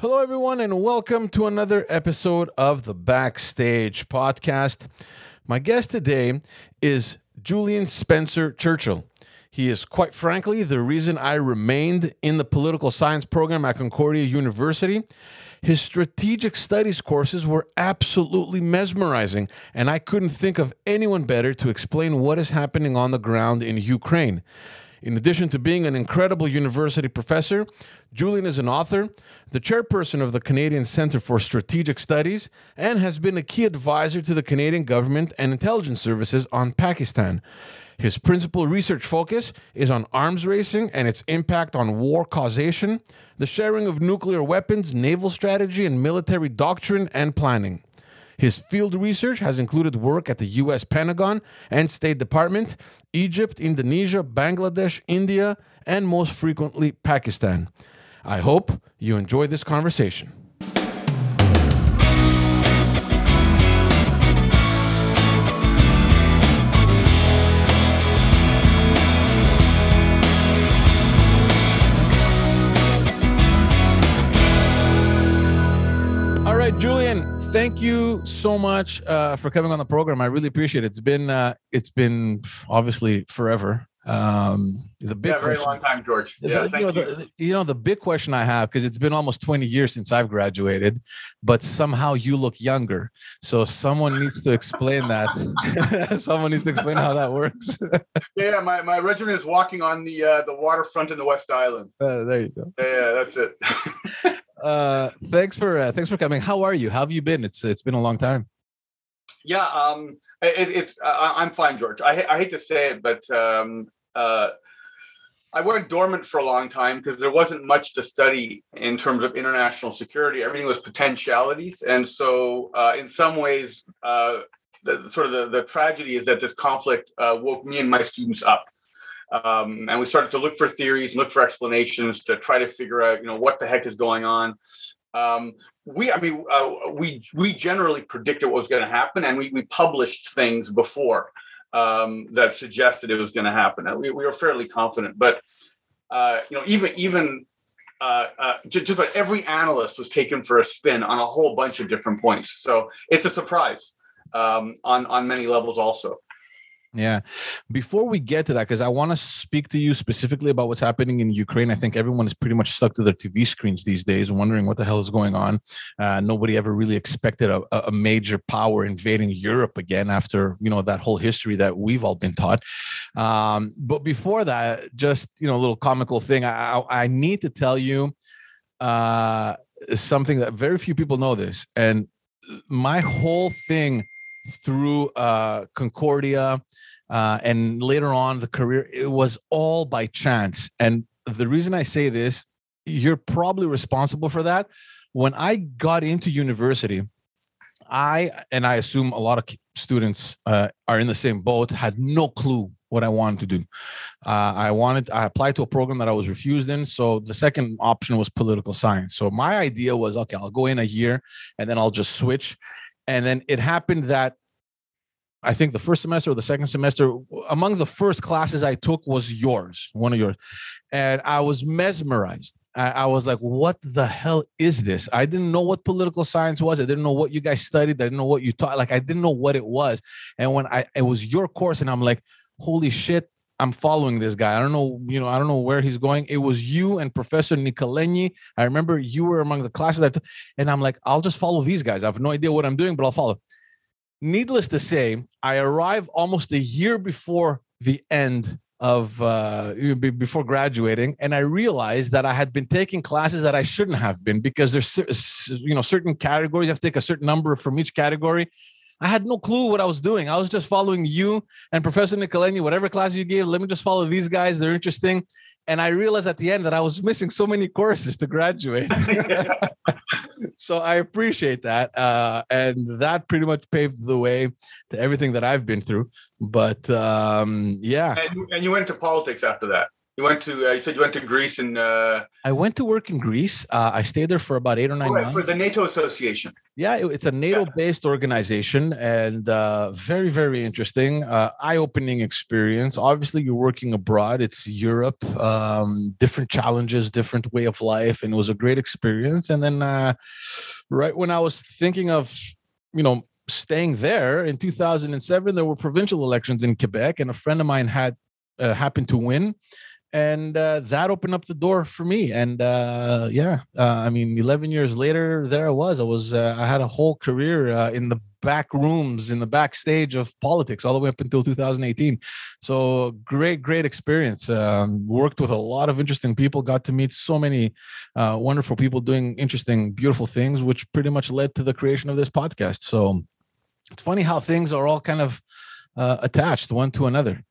Hello, everyone, and welcome to another episode of the Backstage Podcast. My guest today is Julian Spencer Churchill. He is, quite frankly, the reason I remained in the political science program at Concordia University. His strategic studies courses were absolutely mesmerizing, and I couldn't think of anyone better to explain what is happening on the ground in Ukraine. In addition to being an incredible university professor, Julian is an author, the chairperson of the Canadian Centre for Strategic Studies, and has been a key advisor to the Canadian government and intelligence services on Pakistan. His principal research focus is on arms racing and its impact on war causation, the sharing of nuclear weapons, naval strategy, and military doctrine and planning. His field research has included work at the US Pentagon and State Department, Egypt, Indonesia, Bangladesh, India, and most frequently, Pakistan. I hope you enjoy this conversation. Thank you so much uh, for coming on the program. I really appreciate it. It's been uh, it's been obviously forever. Um, the big yeah, very question- long time, George. Yeah, you, know, you. The, you know the big question I have because it's been almost 20 years since I've graduated, but somehow you look younger. So someone needs to explain that. someone needs to explain how that works. Yeah, my, my regiment is walking on the uh, the waterfront in the West Island. Uh, there you go. Yeah, yeah, that's it. Uh, thanks for uh, thanks for coming. How are you? How have you been? It's it's been a long time. yeah, um, it, it's I'm fine, George. I, I hate to say it, but um, uh, I went dormant for a long time because there wasn't much to study in terms of international security. Everything was potentialities, and so uh, in some ways, uh, the sort of the, the tragedy is that this conflict uh, woke me and my students up. Um, and we started to look for theories, look for explanations to try to figure out, you know, what the heck is going on. Um, we, I mean, uh, we we generally predicted what was going to happen, and we we published things before um, that suggested it was going to happen. We, we were fairly confident, but uh, you know, even even uh, uh, just about every analyst was taken for a spin on a whole bunch of different points. So it's a surprise um, on on many levels, also. Yeah. Before we get to that, because I want to speak to you specifically about what's happening in Ukraine. I think everyone is pretty much stuck to their TV screens these days, wondering what the hell is going on. Uh, nobody ever really expected a, a major power invading Europe again after you know that whole history that we've all been taught. Um, but before that, just you know, a little comical thing. I, I need to tell you uh, something that very few people know this, and my whole thing through uh, Concordia uh, and later on the career, it was all by chance. And the reason I say this, you're probably responsible for that. When I got into university, I and I assume a lot of students uh, are in the same boat. Had no clue what I wanted to do. Uh, I wanted I applied to a program that I was refused in. So the second option was political science. So my idea was okay, I'll go in a year and then I'll just switch. And then it happened that I think the first semester or the second semester, among the first classes I took was yours, one of yours. And I was mesmerized. I, I was like, what the hell is this? I didn't know what political science was. I didn't know what you guys studied. I didn't know what you taught. Like, I didn't know what it was. And when I, it was your course, and I'm like, holy shit, I'm following this guy. I don't know, you know, I don't know where he's going. It was you and Professor Nicoleni. I remember you were among the classes that, and I'm like, I'll just follow these guys. I have no idea what I'm doing, but I'll follow. Needless to say, I arrived almost a year before the end of uh, before graduating, and I realized that I had been taking classes that I shouldn't have been because there's you know certain categories you have to take a certain number from each category. I had no clue what I was doing. I was just following you and Professor Nicoleni, whatever class you gave. Let me just follow these guys; they're interesting. And I realized at the end that I was missing so many courses to graduate. so I appreciate that, uh, and that pretty much paved the way to everything that I've been through. But um, yeah, And, you- and you went into politics after that. You went to. Uh, you said you went to Greece and. Uh, I went to work in Greece. Uh, I stayed there for about eight or nine oh, right, months. for the NATO Association. Yeah, it- it's a NATO-based organization, and uh, very, very interesting, uh, eye-opening experience. Obviously, you're working abroad. It's Europe, um, different challenges, different way of life, and it was a great experience. And then, uh, right when I was thinking of, you know, staying there in 2007, there were provincial elections in Quebec, and a friend of mine had uh, happened to win and uh, that opened up the door for me. And uh, yeah uh, i mean 11 years later there i was. I was uh, i had a whole career uh, in the back rooms in the backstage of politics all the way up until 2018 so great great experience. Um, worked with a lot of interesting people got to meet so many uh, wonderful people doing interesting beautiful things which pretty much led to the creation of this podcast. So it's funny how things are all kind of attached one to another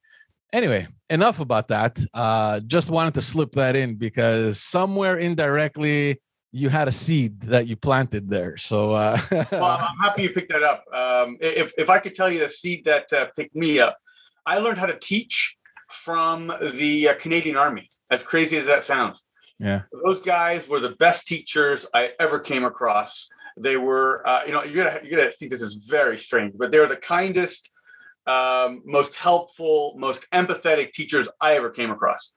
anyway enough about that uh just wanted to slip that in because somewhere indirectly you had a seed that you planted there so uh well, I'm happy you picked that up. Um, if if I could tell you the seed that uh, picked me up, I learned how to teach from the uh, Canadian Army. As crazy as that sounds, yeah those guys were the best teachers I ever came across. They were, uh, you know, you're gonna you're gonna think this is very strange, but they're the kindest, um, most helpful, most empathetic teachers I ever came across.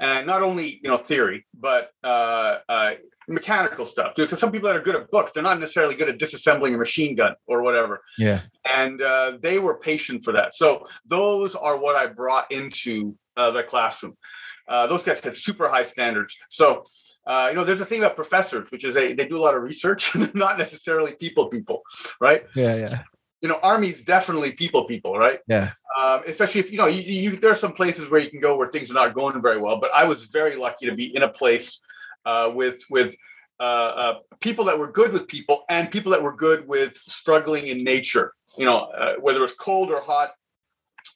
And not only you know theory, but uh, uh, mechanical stuff. Because some people that are good at books, they're not necessarily good at disassembling a machine gun or whatever. yeah And uh, they were patient for that. So those are what I brought into uh, the classroom. Uh, those guys had super high standards. So uh, you know, there's a thing about professors, which is they, they do a lot of research, and they're not necessarily people people, right? yeah yeah You know, armies definitely people people, right? yeah um, especially if you know you, you there are some places where you can go where things are not going very well but i was very lucky to be in a place uh, with with uh, uh, people that were good with people and people that were good with struggling in nature you know uh, whether it was cold or hot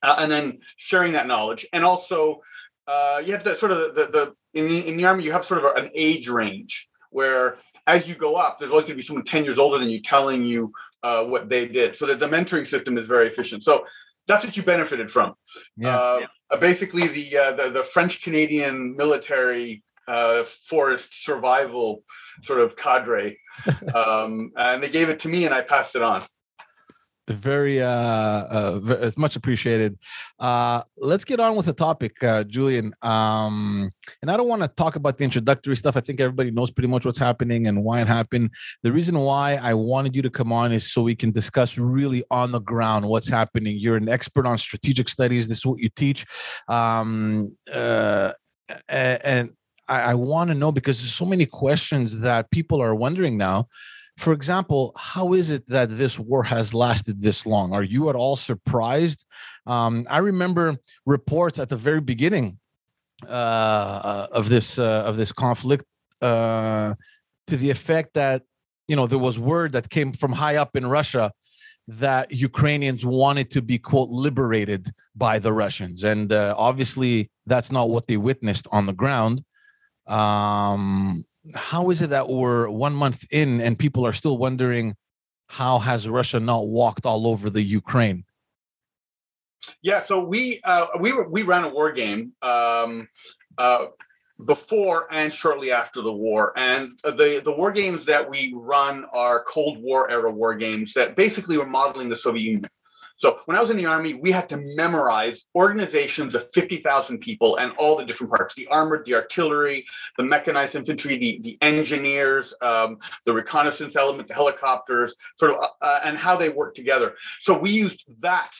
uh, and then sharing that knowledge and also uh, you have that sort of the, the, the in, the in the army you have sort of an age range where as you go up there's always going to be someone 10 years older than you telling you uh, what they did. So that the mentoring system is very efficient. So that's what you benefited from. Yeah. Uh, uh, basically the, uh, the the French Canadian military uh, forest survival sort of cadre, um, and they gave it to me, and I passed it on. Very uh, uh it's much appreciated. Uh let's get on with the topic uh julian. Um and i don't want to talk about the introductory stuff. I think everybody knows pretty much what's happening and why it happened. The reason why i wanted you to come on is so we can discuss really on the ground what's happening. You're an expert on strategic studies. This is what you teach. Um uh and i, I want to know because there's so many questions that people are wondering now for example, how is it that this war has lasted this long? Are you at all surprised? Um, I remember reports at the very beginning uh, of this uh, of this conflict uh, to the effect that you know there was word that came from high up in Russia that Ukrainians wanted to be quote liberated by the Russians, and uh, obviously that's not what they witnessed on the ground. Um, how is it that we're one month in and people are still wondering how has Russia not walked all over the Ukraine? Yeah, so we uh, we we ran a war game um, uh, before and shortly after the war, and the the war games that we run are Cold War era war games that basically were modeling the Soviet Union. So when I was in the army, we had to memorize organizations of 50,000 people and all the different parts, the armored, the artillery, the mechanized infantry, the, the engineers, um, the reconnaissance element, the helicopters, sort of, uh, and how they work together. So we used that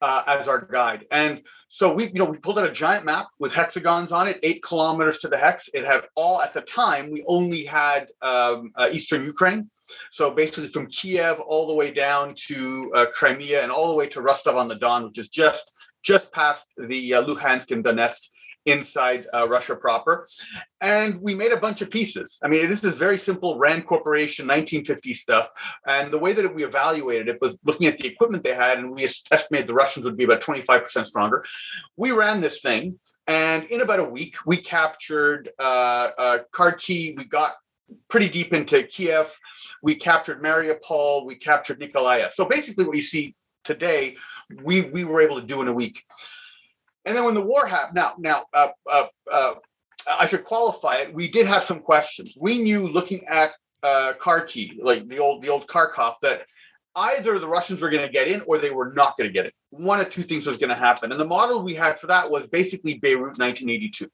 uh, as our guide. And so we, you know, we pulled out a giant map with hexagons on it, eight kilometers to the hex. It had all at the time, we only had um, uh, Eastern Ukraine. So basically, from Kiev all the way down to uh, Crimea and all the way to Rostov on the Don, which is just just past the uh, Luhansk and Donetsk inside uh, Russia proper. And we made a bunch of pieces. I mean, this is very simple Rand Corporation 1950 stuff. And the way that we evaluated it was looking at the equipment they had, and we estimated the Russians would be about 25% stronger. We ran this thing. And in about a week, we captured uh, uh, Kharkiv. We got pretty deep into Kiev. We captured Mariupol. We captured Nikolaev. So basically, what you see today, we we were able to do in a week. And then when the war happened, now, now, uh, uh, uh, I should qualify it. We did have some questions. We knew looking at uh, Kharkiv, like the old the old Kharkov, that either the Russians were going to get in or they were not going to get it. One of two things was going to happen. And the model we had for that was basically Beirut 1982.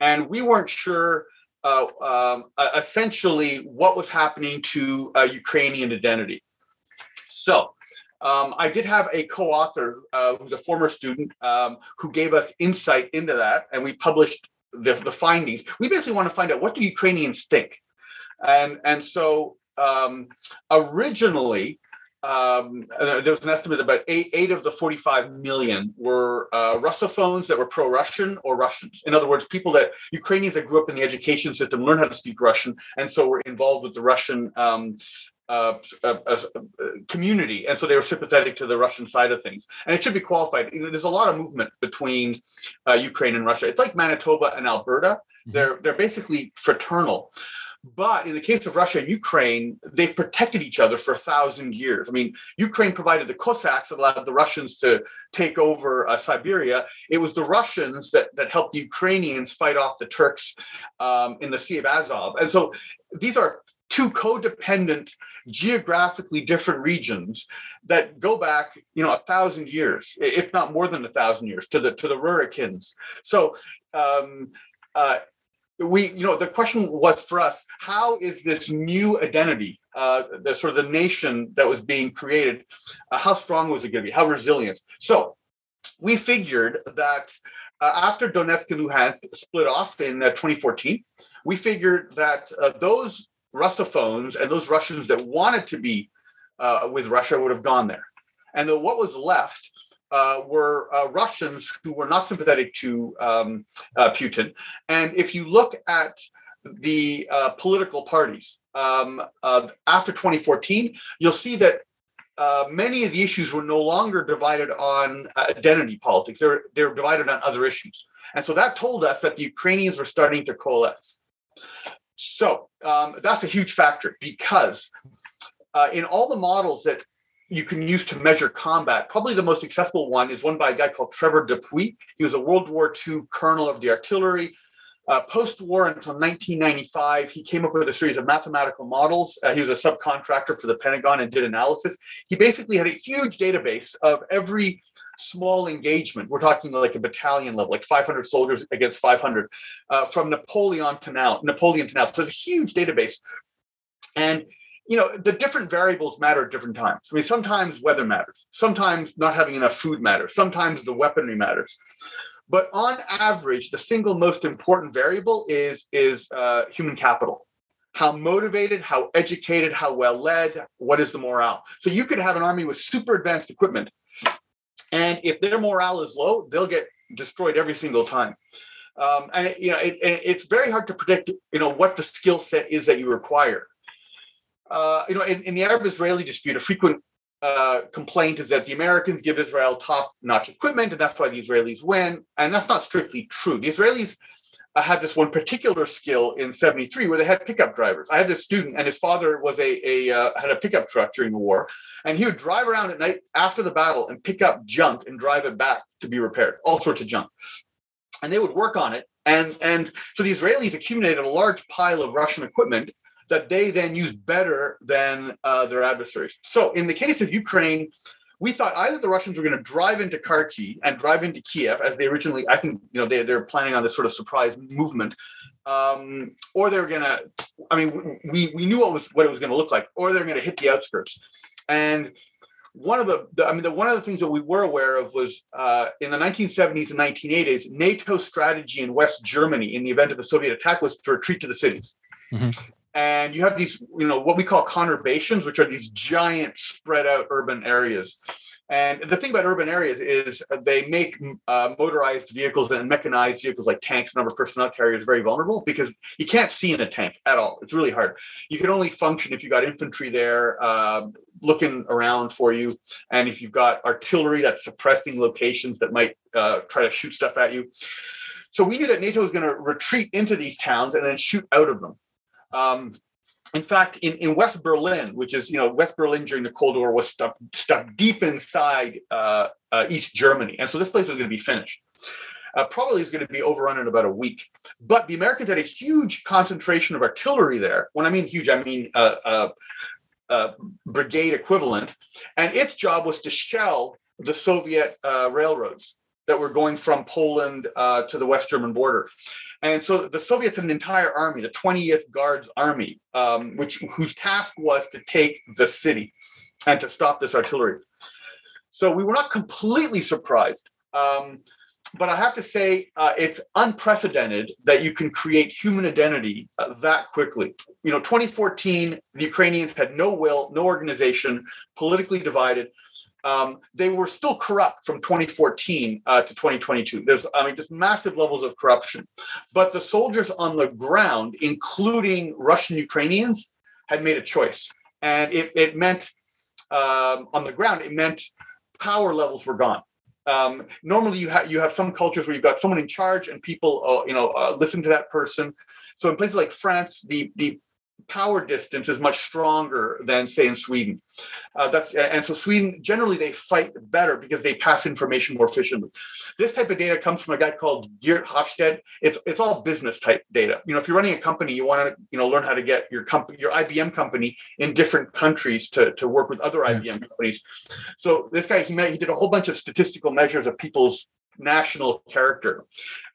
And we weren't sure uh, um, essentially what was happening to uh, Ukrainian identity. So um, I did have a co-author uh, who's a former student um, who gave us insight into that, and we published the, the, findings. We basically want to find out what do Ukrainians think, and and so um, originally um, there was an estimate about eight, eight of the 45 million were uh, Russophones that were pro-Russian or Russians. In other words, people that Ukrainians that grew up in the education system learned how to speak Russian, and so were involved with the Russian um, uh, uh, uh, community, and so they were sympathetic to the Russian side of things. And it should be qualified. There's a lot of movement between uh, Ukraine and Russia. It's like Manitoba and Alberta. Mm-hmm. They're they're basically fraternal. But in the case of Russia and Ukraine, they've protected each other for a thousand years. I mean, Ukraine provided the Cossacks that allowed the Russians to take over uh, Siberia. It was the Russians that, that helped the Ukrainians fight off the Turks um, in the Sea of Azov. And so these are two codependent geographically different regions that go back, you know, a thousand years, if not more than a thousand years, to the to the Rurikins. So um, uh, we, you know, the question was for us: How is this new identity, uh, the sort of the nation that was being created, uh, how strong was it going to be? How resilient? So we figured that uh, after Donetsk and Luhansk split off in uh, 2014, we figured that uh, those Russophones and those Russians that wanted to be uh, with Russia would have gone there. And the, what was left uh, were uh, Russians who were not sympathetic to um, uh, Putin. And if you look at the uh, political parties um, uh, after 2014, you'll see that many of the issues were no longer divided on identity politics. They're, they're divided on other issues. And so that told us that the Ukrainians were starting to coalesce. So um, that's a huge factor because uh, in all the models that you can use to measure combat, probably the most accessible one is one by a guy called Trevor Dupuy. He was a World War II colonel of the artillery. Uh, Post-war until 1995, he came up with a series of mathematical models. Uh, he was a subcontractor for the Pentagon and did analysis. He basically had a huge database of every small engagement. We're talking like a battalion level, like 500 soldiers against 500, uh, from Napoleon to now. Napoleon to now. So it's a huge database, and you know the different variables matter at different times. I mean, sometimes weather matters. Sometimes not having enough food matters. Sometimes the weaponry matters. But on average, the single most important variable is, is uh, human capital. How motivated, how educated, how well led, what is the morale? So you could have an army with super advanced equipment. And if their morale is low, they'll get destroyed every single time. Um, and you know, it, it's very hard to predict, you know, what the skill set is that you require. Uh, you know, in, in the Arab-Israeli dispute, a frequent uh, complaint is that the Americans give Israel top notch equipment, and that's why the Israelis win. And that's not strictly true. The Israelis uh, had this one particular skill in 73 where they had pickup drivers. I had this student, and his father was a, a uh, had a pickup truck during the war, and he would drive around at night after the battle and pick up junk and drive it back to be repaired, all sorts of junk. And they would work on it. And, and so the Israelis accumulated a large pile of Russian equipment that they then use better than uh, their adversaries. So in the case of Ukraine, we thought either the Russians were going to drive into Kharkiv and drive into Kiev, as they originally, I think, you know, they, they're planning on this sort of surprise movement, um, or they're going to, I mean, we, we knew what was what it was going to look like, or they're going to hit the outskirts. And one of the, the, I mean, the, one of the things that we were aware of was uh, in the 1970s and 1980s, NATO's strategy in West Germany in the event of a Soviet attack was to retreat to the cities. Mm-hmm and you have these you know what we call conurbations which are these giant spread out urban areas. And the thing about urban areas is they make uh, motorized vehicles and mechanized vehicles like tanks and other personnel carriers very vulnerable because you can't see in a tank at all. It's really hard. You can only function if you got infantry there uh, looking around for you. And if you've got artillery that's suppressing locations that might uh, try to shoot stuff at you. So we knew that nato was going to retreat into these towns and then shoot out of them um, in fact, in, in West Berlin, which is, you know, West Berlin during the Cold War was stuck, stuck deep inside uh, uh, East Germany. And so this place was going to be finished. Uh, probably is going to be overrun in about a week. But the Americans had a huge concentration of artillery there. When I mean huge, I mean uh, uh, uh brigade equivalent. And its job was to shell the Soviet railroads that were going from Poland to the West German border. And so the Soviets had an entire army, the 20th Guards Army, um, which whose task was to take the city and to stop this artillery. So we were not completely surprised. Um, but I have to say, uh, it's unprecedented that you can create human identity uh, that quickly. You know, 2014, the Ukrainians had no will, no organization, politically divided um, they were still corrupt from 2014 uh, to 2022. There's, I mean, just massive levels of corruption. But the soldiers on the ground, including Russian Ukrainians, had made a choice. And it, it meant, um, on the ground, it meant power levels were gone. Um, normally, you have you have some cultures where you've got someone in charge and people, uh, you know, uh, listen to that person. So in places like France, the the power distance is much stronger than say in Sweden. Uh, that's and so Sweden generally they fight better because they pass information more efficiently. This type of data comes from a guy called Geert Hofstede. It's it's all business type data. You know, if you're running a company, you want to you know learn how to get your company your IBM company in different countries to, to work with other yeah. IBM companies. So this guy he met, he did a whole bunch of statistical measures of people's national character.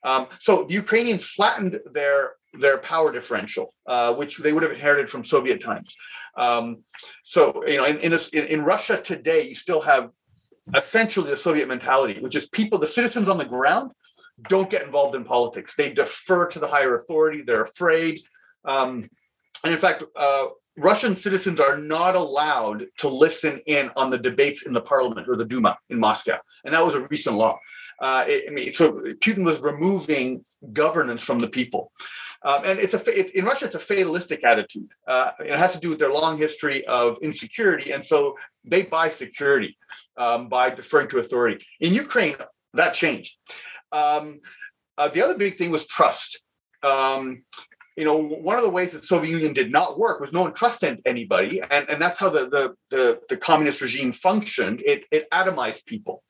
Um, so the Ukrainians flattened their their power differential, uh, which they would have inherited from Soviet times. Um, so you know, in in, this, in in Russia today, you still have essentially the Soviet mentality, which is people, the citizens on the ground, don't get involved in politics. They defer to the higher authority. They're afraid, um, and in fact. Uh, Russian citizens are not allowed to listen in on the debates in the parliament or the Duma in Moscow. And that was a recent law. Uh, it, I mean, so Putin was removing governance from the people. Um, and it's a it, in Russia, it's a fatalistic attitude. Uh, it has to do with their long history of insecurity, and so they buy security um, by deferring to authority. In Ukraine, that changed. Um, uh, the other big thing was trust. Um, you know, one of the ways that the Soviet Union did not work was no one trusted anybody, and, and that's how the, the, the, the communist regime functioned. It, it atomized people.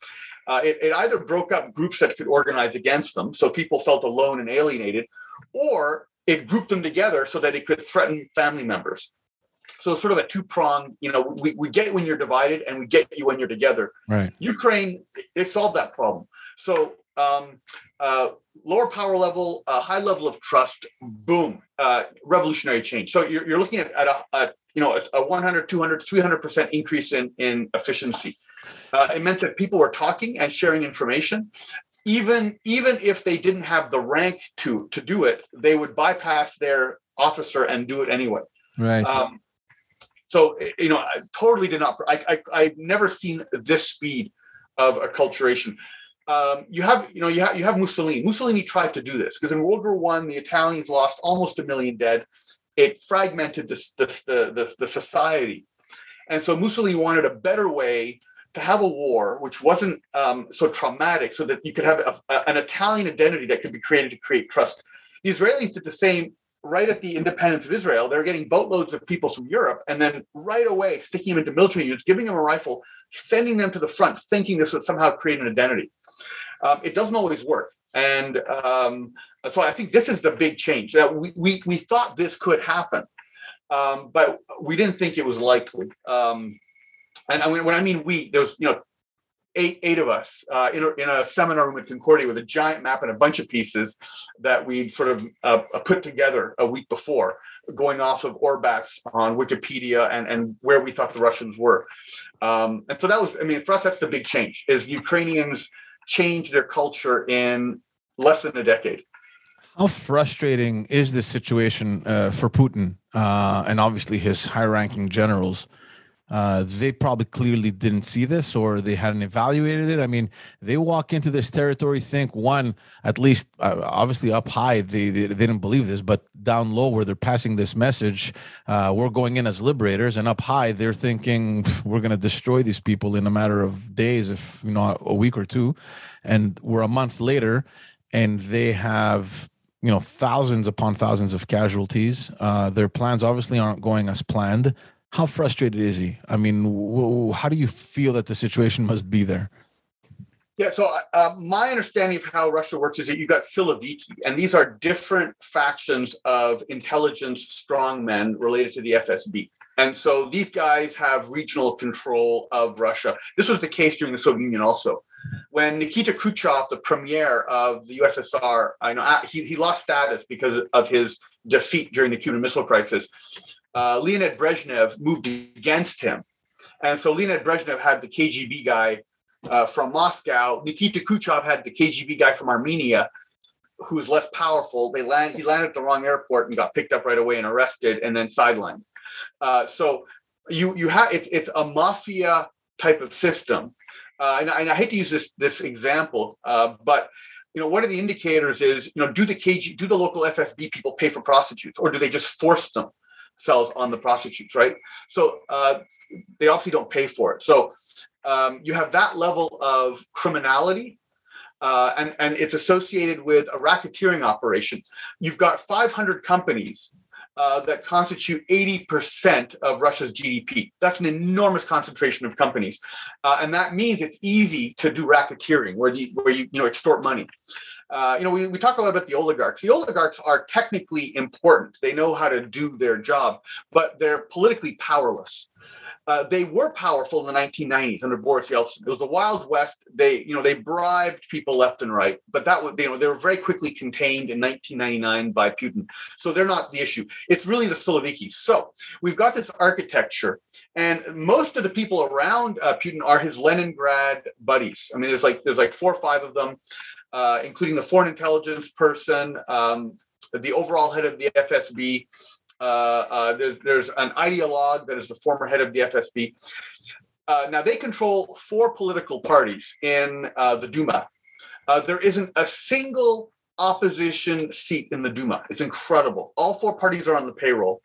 Uh, it, it either broke up groups that could organize against them, so people felt alone and alienated, or it grouped them together so that it could threaten family members. So sort of a two prong, you know, we, we get when you're divided and we get you when you're together. Right. Ukraine, they solved that problem. So um, uh, lower power level, uh, high level of trust, boom, uh, revolutionary change. So you're, you're looking at, at a, a, you know, a 100, 200, 300% increase in, in efficiency. Uh, it meant that people were talking and sharing information even even if they didn't have the rank to to do it, they would bypass their officer and do it anyway. Right. Um, so you know, I totally did not. I, I I've never seen this speed of acculturation. Um, you have you know you have you have Mussolini. Mussolini tried to do this because in World War One the Italians lost almost a million dead. It fragmented this, this the, the the society, and so Mussolini wanted a better way to have a war which wasn't um, so traumatic so that you could have a, a, an Italian identity that could be created to create trust. The Israelis did the same right at the independence of Israel. They're getting boatloads of people from Europe and then right away sticking them into military units, giving them a rifle, sending them to the front, thinking this would somehow create an identity. Um, it doesn't always work. And um, so I think this is the big change that we, we, we thought this could happen, um, but we didn't think it was likely. Um, and I mean, when I mean we, there was you know eight eight of us uh, in, a, in a seminar room at Concordia with a giant map and a bunch of pieces that we'd sort of uh, uh, put together a week before, going off of Orbats on Wikipedia and and where we thought the Russians were. Um, and so that was, I mean, for us, that's the big change: is Ukrainians change their culture in less than a decade. How frustrating is this situation uh, for Putin uh, and obviously his high-ranking generals? Uh, they probably clearly didn't see this or they hadn't evaluated it. I mean, they walk into this territory, think one, at least uh, obviously up high, they, they, they, didn't believe this, but down low where they're passing this message, uh, we're going in as liberators, and up high, they're thinking we're going to destroy these people in a matter of days, if you know, a week or two. And we're a month later, and they have you know thousands upon thousands of casualties. Uh, their plans obviously aren't going as planned. How frustrated is he? I mean, how do you feel that the situation must be there? Yeah, so uh, my understanding of how Russia works is that you've got Siloviki, and these are different factions of intelligence strongmen related to the FSB. And so these guys have regional control of Russia. This was the case during the Soviet Union also. When Nikita Khrushchev, the premier of the USSR, I know uh, he, he lost status because of his defeat during the Cuban Missile Crisis. Uh, Leonid Brezhnev moved against him. And so Leonid Brezhnev had the KGB guy uh, from Moscow. Nikita Khrushchev had the KGB guy from Armenia, who was less powerful. They land, he landed at the wrong airport and got picked up right away and arrested and then sidelined. Uh, so you you have it's it's a mafia type of system, uh, and, and, I hate to use this this example, uh, but you know one of the indicators is you know do the KG do the local FSB people pay for prostitutes or do they just force them sells on the prostitutes, right? So uh, they obviously don't pay for it. So um, you have that level of criminality uh, and, and it's associated with a racketeering operation. You've got 500 companies uh, that constitute 80% of Russia's GDP. That's an enormous concentration of companies. Uh, and that means it's easy to do racketeering where you, where you, you know, extort money. Uh, you know, we, we talk a lot about the oligarchs. The oligarchs are technically important. They know how to do their job, but they're politically powerless. Uh, they were powerful in the 1990s under Boris Yeltsin. It was the Wild West. They, you know, they bribed people left and right, but that was, you know, they were very quickly contained in 1999 by Putin. So they're not the issue. It's really the Siloviki. So we've got this architecture, and most of the people around uh, Putin are his Leningrad buddies. I mean, there's like there's like four or five of them, uh, including the foreign intelligence person, um, the overall head of the FSB. Uh, uh, there's, there's an ideologue that is the former head of the FSB. Uh, now, they control four political parties in uh, the Duma. There isn't a single opposition seat in the Duma. It's incredible. All four parties are on the payroll.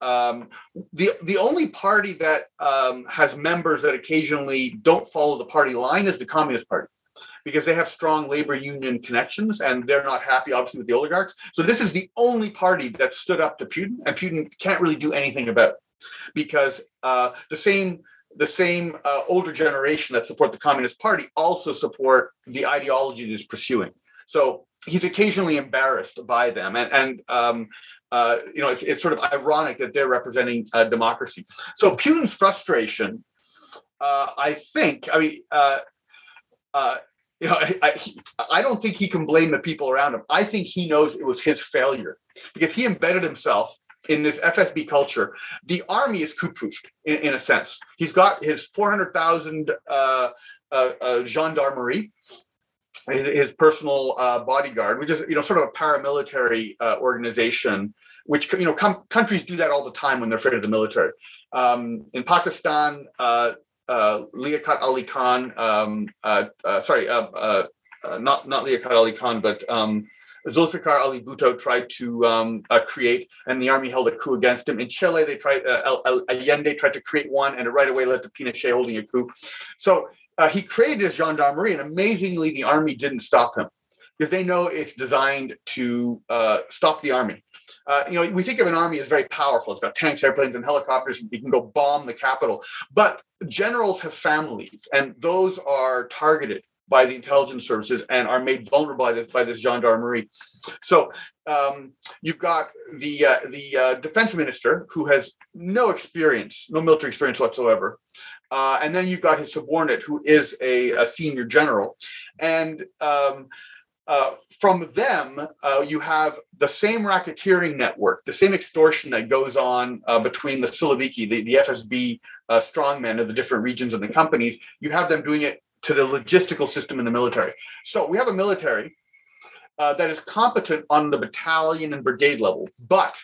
Um, the the only party that um, has members that occasionally don't follow the party line is the Communist Party because they have strong labor union connections and they're not happy, obviously, with the oligarchs. So this is the only party that stood up to Putin, and Putin can't really do anything about it because uh, the same the same uh, older generation that support the Communist Party also support the ideology that he's pursuing. So he's occasionally embarrassed by them, and and um, uh, you know it's it's sort of ironic that they're representing democracy. So Putin's frustration, uh, I think, I mean. You know, I, I, I, don't think he can blame the people around him. I think he knows it was his failure because he embedded himself in this FSB culture. The army is coup-proofed in, in, a sense. He's got his 400,000 uh, uh, uh, gendarmerie, his, his personal uh, bodyguard, which is you know sort of a paramilitary uh, organization. Which you know com- countries do that all the time when they're afraid of the military. Um, in Pakistan, uh, uh, Liaquat Ali Khan, um, uh, uh, sorry, uh, uh, uh, not not Liaquat Ali Khan, but um, Zulfikar Ali Bhutto tried to um, create, and the army held a coup against him. In Chile, they tried Allende tried to create one, and it right away led to Pinochet holding a coup. So he created his gendarmerie, and amazingly, the army didn't stop him because they know it's designed to stop the army. Uh, you know, we think of an army as very powerful. It's got tanks, airplanes, and helicopters. You can go bomb the capital. But generals have families, and those are targeted by the intelligence services and are made vulnerable by this, by this gendarmerie. So um, you've got the uh, the uh, defense minister who has no experience, no military experience whatsoever. Uh, and then you've got his subordinate, who is a, a senior general, and um, uh, from them, uh, you have the same racketeering network, the same extortion that goes on uh, between the Siloviki, the, the FSB uh, strongmen of the different regions and the companies. You have them doing it to the logistical system in the military. So we have a military uh, that is competent on the battalion and brigade level, but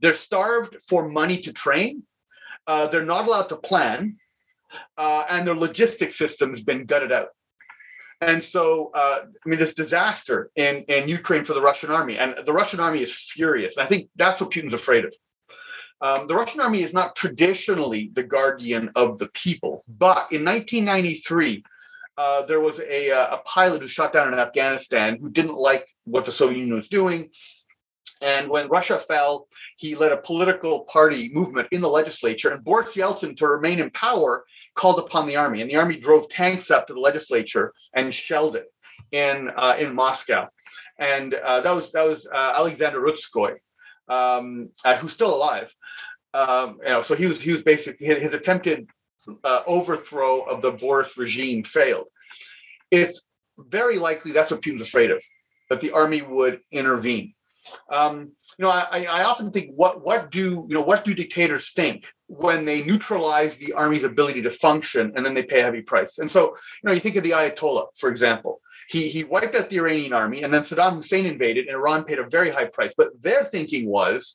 they're starved for money to train. They're not allowed to plan, and their logistic system has been gutted out. And so, uh, I mean, this disaster in, in Ukraine for the Russian army, and the Russian army is furious. I think that's what Putin's afraid of. Um, the Russian army is not traditionally the guardian of the people, but in 1993, uh, there was a, uh, a pilot who shot down in Afghanistan who didn't like what the Soviet Union was doing. And when Russia fell, he led a political party movement in the legislature. And Boris Yeltsin, to remain in power, called upon the army. And the army drove tanks up to the legislature and shelled it in uh, in Moscow. And uh, that was that was uh, Alexander Rutskoy, um, uh, who's still alive. Um, you know, so he was he was basically his attempted uh, overthrow of the Boris regime failed. It's very likely that's what Putin's afraid of, that the army would intervene. Um, you know, I, I often think what what do you know what do dictators think when they neutralize the army's ability to function and then they pay a heavy price? And so, you know, you think of the Ayatollah, for example. He he wiped out the Iranian army, and then Saddam Hussein invaded, and Iran paid a very high price. But their thinking was,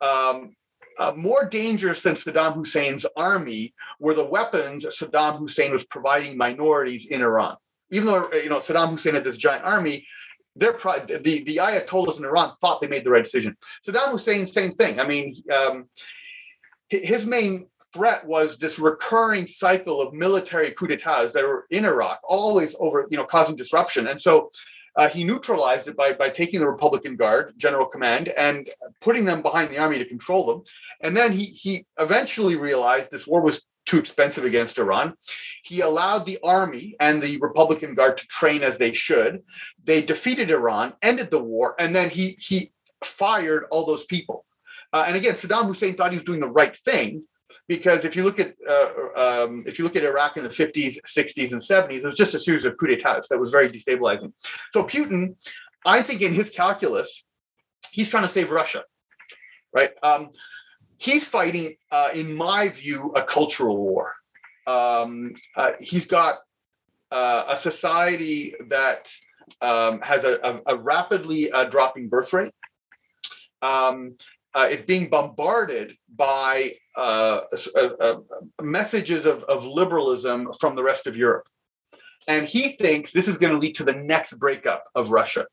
um, uh, more dangerous than Saddam Hussein's army were the weapons Saddam Hussein was providing minorities in Iran. Even though you know Saddam Hussein had this giant army, their the the Ayatollahs in Iran thought they made the right decision. Saddam Hussein, same thing. I mean, um, his main threat was this recurring cycle of military coup d'états that were in Iraq, always over you know causing disruption, and so uh, he neutralized it by, by taking the Republican Guard, General Command, and putting them behind the army to control them. And then he, he eventually realized this war was too expensive against Iran. He allowed the army and the Republican Guard to train as they should. They defeated Iran, ended the war, and then he, he fired all those people. Uh, and again, Saddam Hussein thought he was doing the right thing, because if you look at uh, um, if you look at Iraq in the 50s, 60s, and 70s, it was just a series of coup d'états that was very destabilizing. So Putin, I think in his calculus, he's trying to save Russia, right? Um, he's fighting, uh, in my view, a cultural war. Um, uh, he's got uh, a society that um, has a, a, a rapidly uh, dropping birth rate. Um, uh, is being bombarded by uh, messages of, of liberalism from the rest of Europe. And he thinks this is going to lead to the next breakup of Russia.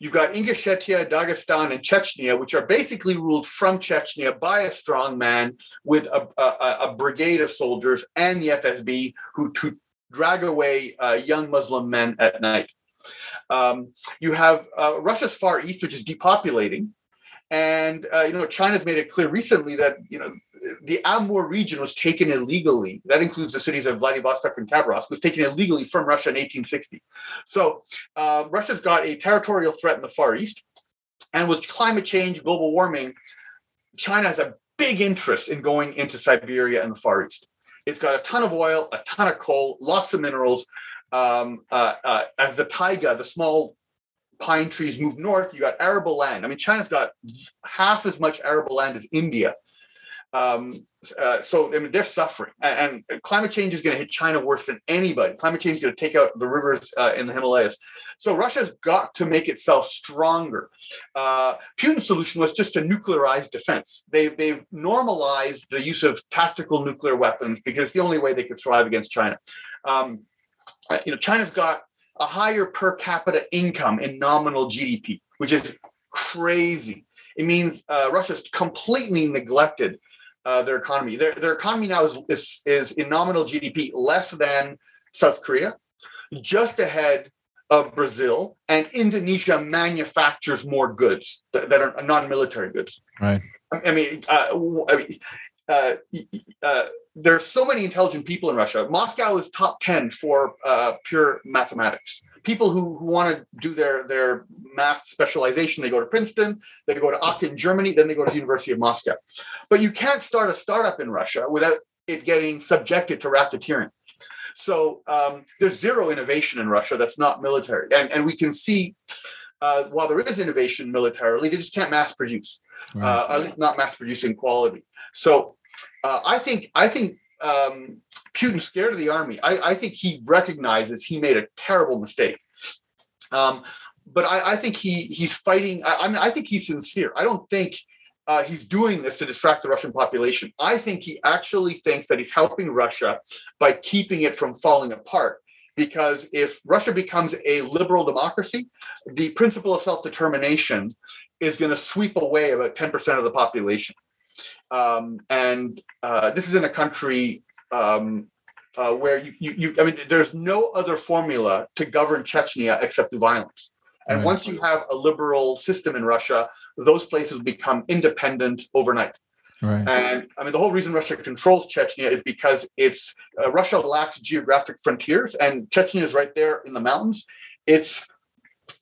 You've got Ingushetia, Dagestan, and Chechnya, which are basically ruled from Chechnya by a strong man with a, a, a brigade of soldiers and the FSB who, to drag away uh, young Muslim men at night. Um, you have uh, Russia's Far East, which is depopulating. And uh, you know, China's made it clear recently that you know the Amur region was taken illegally. That includes the cities of Vladivostok and Khabarovsk, was taken illegally from Russia in 1860. So uh, Russia's got a territorial threat in the Far East, and with climate change, global warming, China has a big interest in going into Siberia and the Far East. It's got a ton of oil, a ton of coal, lots of minerals. Um, uh, uh, as the taiga, the small pine trees move north, you got arable land. I mean, China's got half as much arable land as India. Um, uh, so I mean, they're suffering, and, and climate change is going to hit China worse than anybody. Climate change is going to take out the rivers uh, in the Himalayas. So Russia's got to make itself stronger. Uh, Putin's solution was just to nuclearize defense. They, they've normalized the use of tactical nuclear weapons because it's the only way they could survive against China. Um, uh, you know, China's got a higher per capita income in nominal GDP, which is crazy. It means uh, Russia's completely neglected uh, their economy. Their, their economy now is, is, is in nominal GDP less than South Korea, just ahead of Brazil, and Indonesia manufactures more goods that, that are non-military goods. Right. I mean, uh, I mean uh, uh, there are so many intelligent people in Russia. Moscow is top 10 for uh, pure mathematics. People who, who want to do their, their math specialization, they go to Princeton, they go to Aachen, Germany, then they go to the University of Moscow. But you can't start a startup in Russia without it getting subjected to racketeering. So um, there's zero innovation in Russia that's not military. And, and we can see uh, while there is innovation militarily, they just can't mass produce, right. uh, at least not mass producing quality. So uh, I think I think um, Putin's scared of the army. I, I, think he recognizes he made a terrible mistake. Um, but I, I, think he he's fighting. I, I, mean, I think he's sincere. I don't think uh, he's doing this to distract the Russian population. I think he actually thinks that he's helping Russia by keeping it from falling apart. Because if Russia becomes a liberal democracy, the principle of self determination is going to sweep away about 10% of the population. Um, and uh, this is in a country um, uh, where you, you, you, I mean, there's no other formula to govern Chechnya except through violence. And right. once you have a liberal system in Russia, those places become independent overnight. Right. And I mean, the whole reason Russia controls Chechnya is because it's uh, Russia lacks geographic frontiers, and Chechnya is right there in the mountains. It's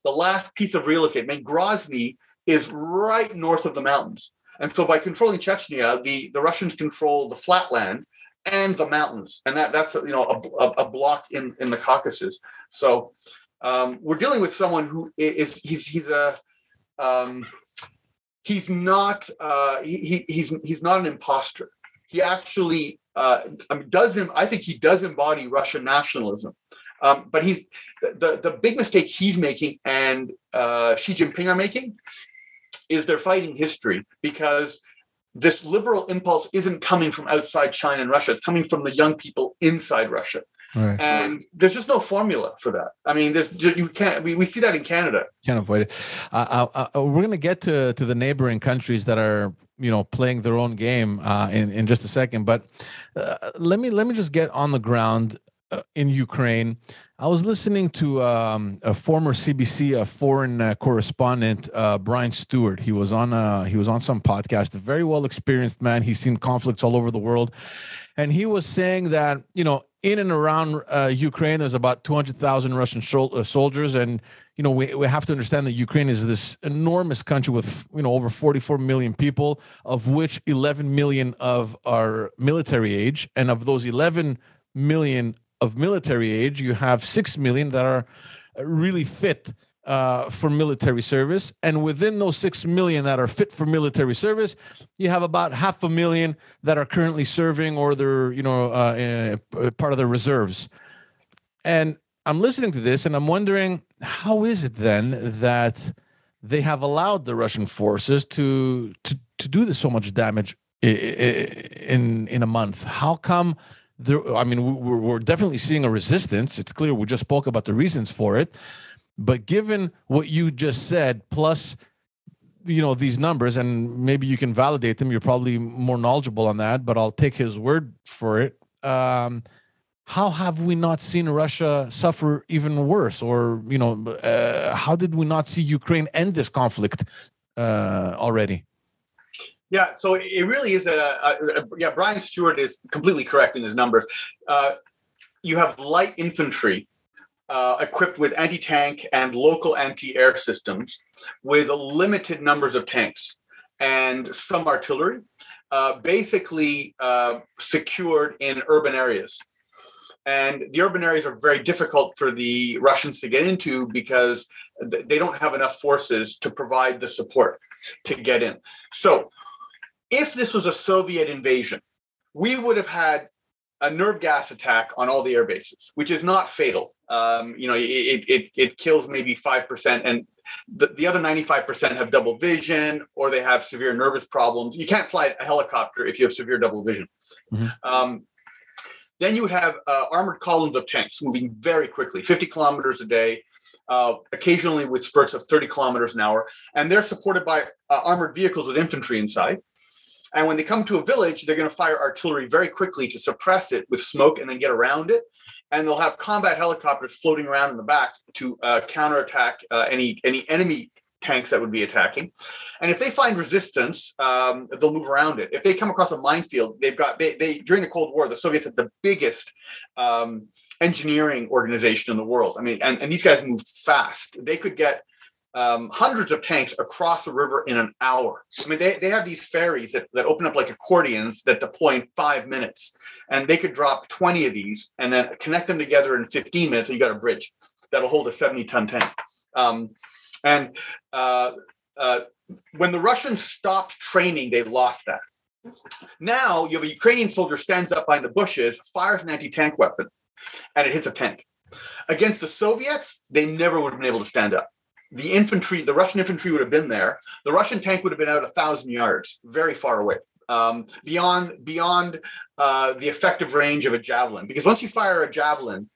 the last piece of real estate. I mean, Grozny is right north of the mountains. And so by controlling Chechnya, the, the Russians control the flatland and the mountains. And that, that's, you know, a, a block in, in the Caucasus. So um, we're dealing with someone who is, he's, he's a, um, he's not, uh, he, he's, he's not an imposter. He actually uh, I mean, does him, I think he does embody Russian nationalism. Um, but he's the, the big mistake he's making and uh, Xi Jinping are making is they're fighting history because this liberal impulse isn't coming from outside China and Russia. It's coming from the young people inside Russia. Right. And there's just no formula for that. I mean, there's you can't. We, we see that in Canada. Can't avoid it. Uh, uh, uh we're going to get to to the neighboring countries that are you know playing their own game uh, in in just a second. But uh, let me let me just get on the ground uh, in Ukraine. I was listening to um, a former CBC a foreign uh, correspondent, uh, Brian Stewart. He was on uh, he was on some podcast. A very well experienced man. He's seen conflicts all over the world, and he was saying that you know in and around uh, Ukraine, there's about two hundred thousand Russian soldiers, and you know we, we have to understand that Ukraine is this enormous country with you know over forty four million people, of which eleven million of are military age, and of those eleven million of military age, you have 6 million that are really fit uh, for military service. And within those 6 million that are fit for military service, you have about half a million that are currently serving or they're, you know, uh, uh, part of the reserves. And I'm listening to this and I'm wondering how is it then that they have allowed the Russian forces to to, to do this so much damage in in a month? How come there, I mean, we're, we're definitely seeing a resistance. It's clear we just spoke about the reasons for it. But given what you just said, plus you know these numbers and maybe you can validate them you're probably more knowledgeable on that but i'll take his word for it um, how have we not seen russia suffer even worse or you know uh, how did we not see ukraine end this conflict uh, already yeah, so it really is a, a, a, yeah. Brian Stewart is completely correct in his numbers. Uh, you have light infantry uh, equipped with anti-tank and local anti-air systems, with limited numbers of tanks and some artillery, uh, basically uh, secured in urban areas. And the urban areas are very difficult for the Russians to get into because they don't have enough forces to provide the support to get in. So if this was a Soviet invasion, we would have had a nerve gas attack on all the air bases, which is not fatal. Um, you know, it, it, it kills maybe 5%, and the, the other 95% have double vision or they have severe nervous problems. You can't fly a helicopter if you have severe double vision. Mm-hmm. Um, then you would have uh, armored columns of tanks moving very quickly, 50 kilometers a day, uh, occasionally with spurts of 30 kilometers an hour. And they're supported by uh, armored vehicles with infantry inside. And when they come to a village, they're going to fire artillery very quickly to suppress it with smoke and then get around it. And they'll have combat helicopters floating around in the back to uh, counterattack uh, any any enemy tanks that would be attacking. And if they find resistance, um, they'll move around it. If they come across a minefield, they've got they, they during the Cold War, the Soviets had the biggest um, engineering organization in the world. I mean, and, and these guys moved fast. They could get um, hundreds of tanks across the river in an hour. I mean, they, they have these ferries that, that open up like accordions that deploy in five minutes. And they could drop 20 of these and then connect them together in 15 minutes. And you got a bridge that'll hold a 70 ton tank. Um, and uh, uh, when the Russians stopped training, they lost that. Now you have a Ukrainian soldier stands up behind the bushes, fires an anti tank weapon, and it hits a tank. Against the Soviets, they never would have been able to stand up the infantry, the Russian infantry would have been there. The Russian tank would have been out a thousand yards, very far away, um, beyond beyond uh, the effective range of a javelin. Because once you fire a javelin,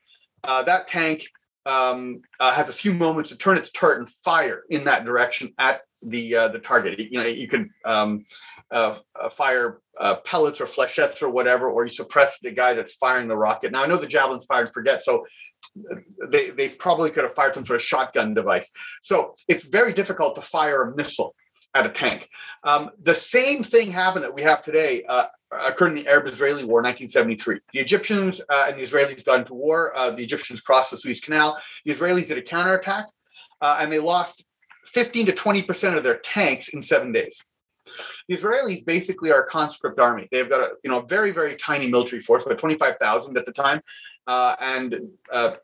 uh, that tank um, uh, has a few moments to turn its turret and fire in that direction at the uh, the target. You know, you could um, uh, uh, fire pellets or flechettes or whatever, or you suppress the guy that's firing the rocket. Now I know the javelin's fired forget, so they they probably could have fired some sort of shotgun device. So it's very difficult to fire a missile at a tank. Um, the same thing happened that we have today uh, occurred in the Arab-Israeli War, 1973. The Egyptians uh, and the Israelis got into war. Uh, the Egyptians crossed the Suez Canal. The Israelis did a counterattack, uh, and they lost 15 to 20 percent of their tanks in seven days. The Israelis basically are a conscript army. They've got a you know very very tiny military force, about 25,000 at the time, uh, and uh,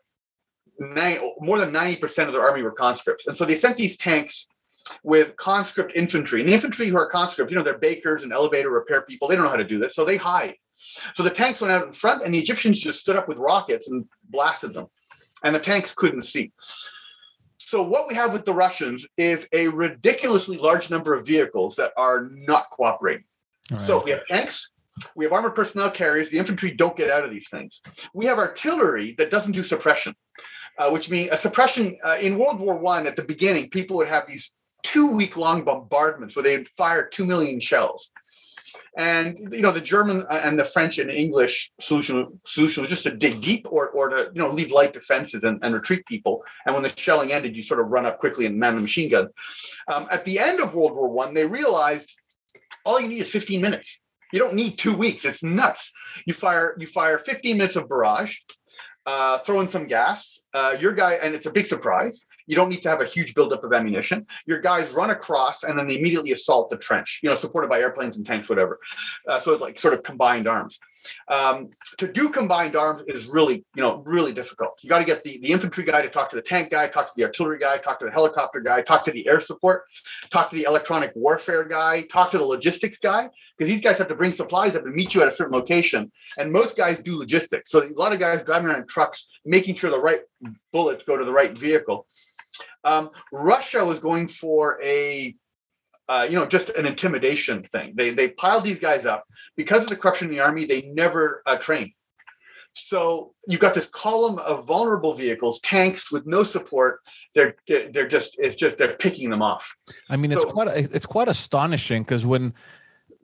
nine, more than 90 percent of their army were conscripts. And so they sent these tanks with conscript infantry. And the infantry who are conscripts, you know, they're bakers and elevator repair people. They don't know how to do this, so they hide. So the tanks went out in front, and the Egyptians just stood up with rockets and blasted them, and the tanks couldn't see. So what we have with the Russians is a ridiculously large number of vehicles that are not cooperating. Right. So we have tanks, we have armored personnel carriers. The infantry don't get out of these things. We have artillery that doesn't do suppression, uh, which means a suppression uh, in World War One. At the beginning, people would have these two week long bombardments where they'd fire two million shells. And you know the German uh, and the French and English solution solution was just to dig deep or, or to you know leave light defenses and, and retreat people. And when the shelling ended, you sort of run up quickly and man the machine gun. Um, at the end of World War One, they realized all you need is 15 minutes. You don't need two weeks. It's nuts. You fire you fire 15 minutes of barrage, uh, throw in some gas. Uh, your guy, and it's a big surprise. You don't need to have a huge buildup of ammunition. Your guys run across and then they immediately assault the trench, you know, supported by airplanes and tanks, whatever. Uh, so it's like sort of combined arms. Um, to do combined arms is really, you know, really difficult. You got to get the, the infantry guy to talk to the tank guy, talk to the artillery guy, talk to the helicopter guy, talk to the air support, talk to the electronic warfare guy, talk to the logistics guy, because these guys have to bring supplies up and meet you at a certain location. And most guys do logistics. So a lot of guys driving around in trucks, making sure the right bullets go to the right vehicle. Um, Russia was going for a uh, you know, just an intimidation thing. They they piled these guys up because of the corruption in the army. They never uh, trained. So you've got this column of vulnerable vehicles, tanks with no support. They're they're just it's just they're picking them off. I mean, it's quite it's quite astonishing because when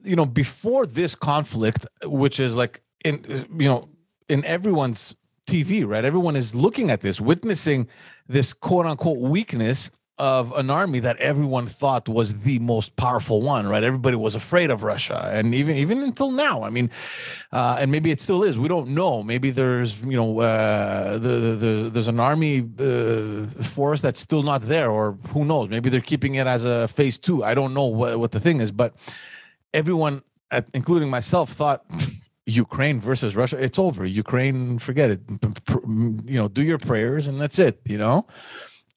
you know before this conflict, which is like in you know in everyone's TV, right? Everyone is looking at this, witnessing this quote unquote weakness of an army that everyone thought was the most powerful one, right? Everybody was afraid of Russia, and even even until now, I mean, uh, and maybe it still is. We don't know. Maybe there's you know uh, the, the, there's an army uh, force that's still not there, or who knows? Maybe they're keeping it as a phase two. I don't know what what the thing is, but everyone, including myself, thought. Ukraine versus Russia, it's over. Ukraine, forget it. You know, do your prayers and that's it, you know?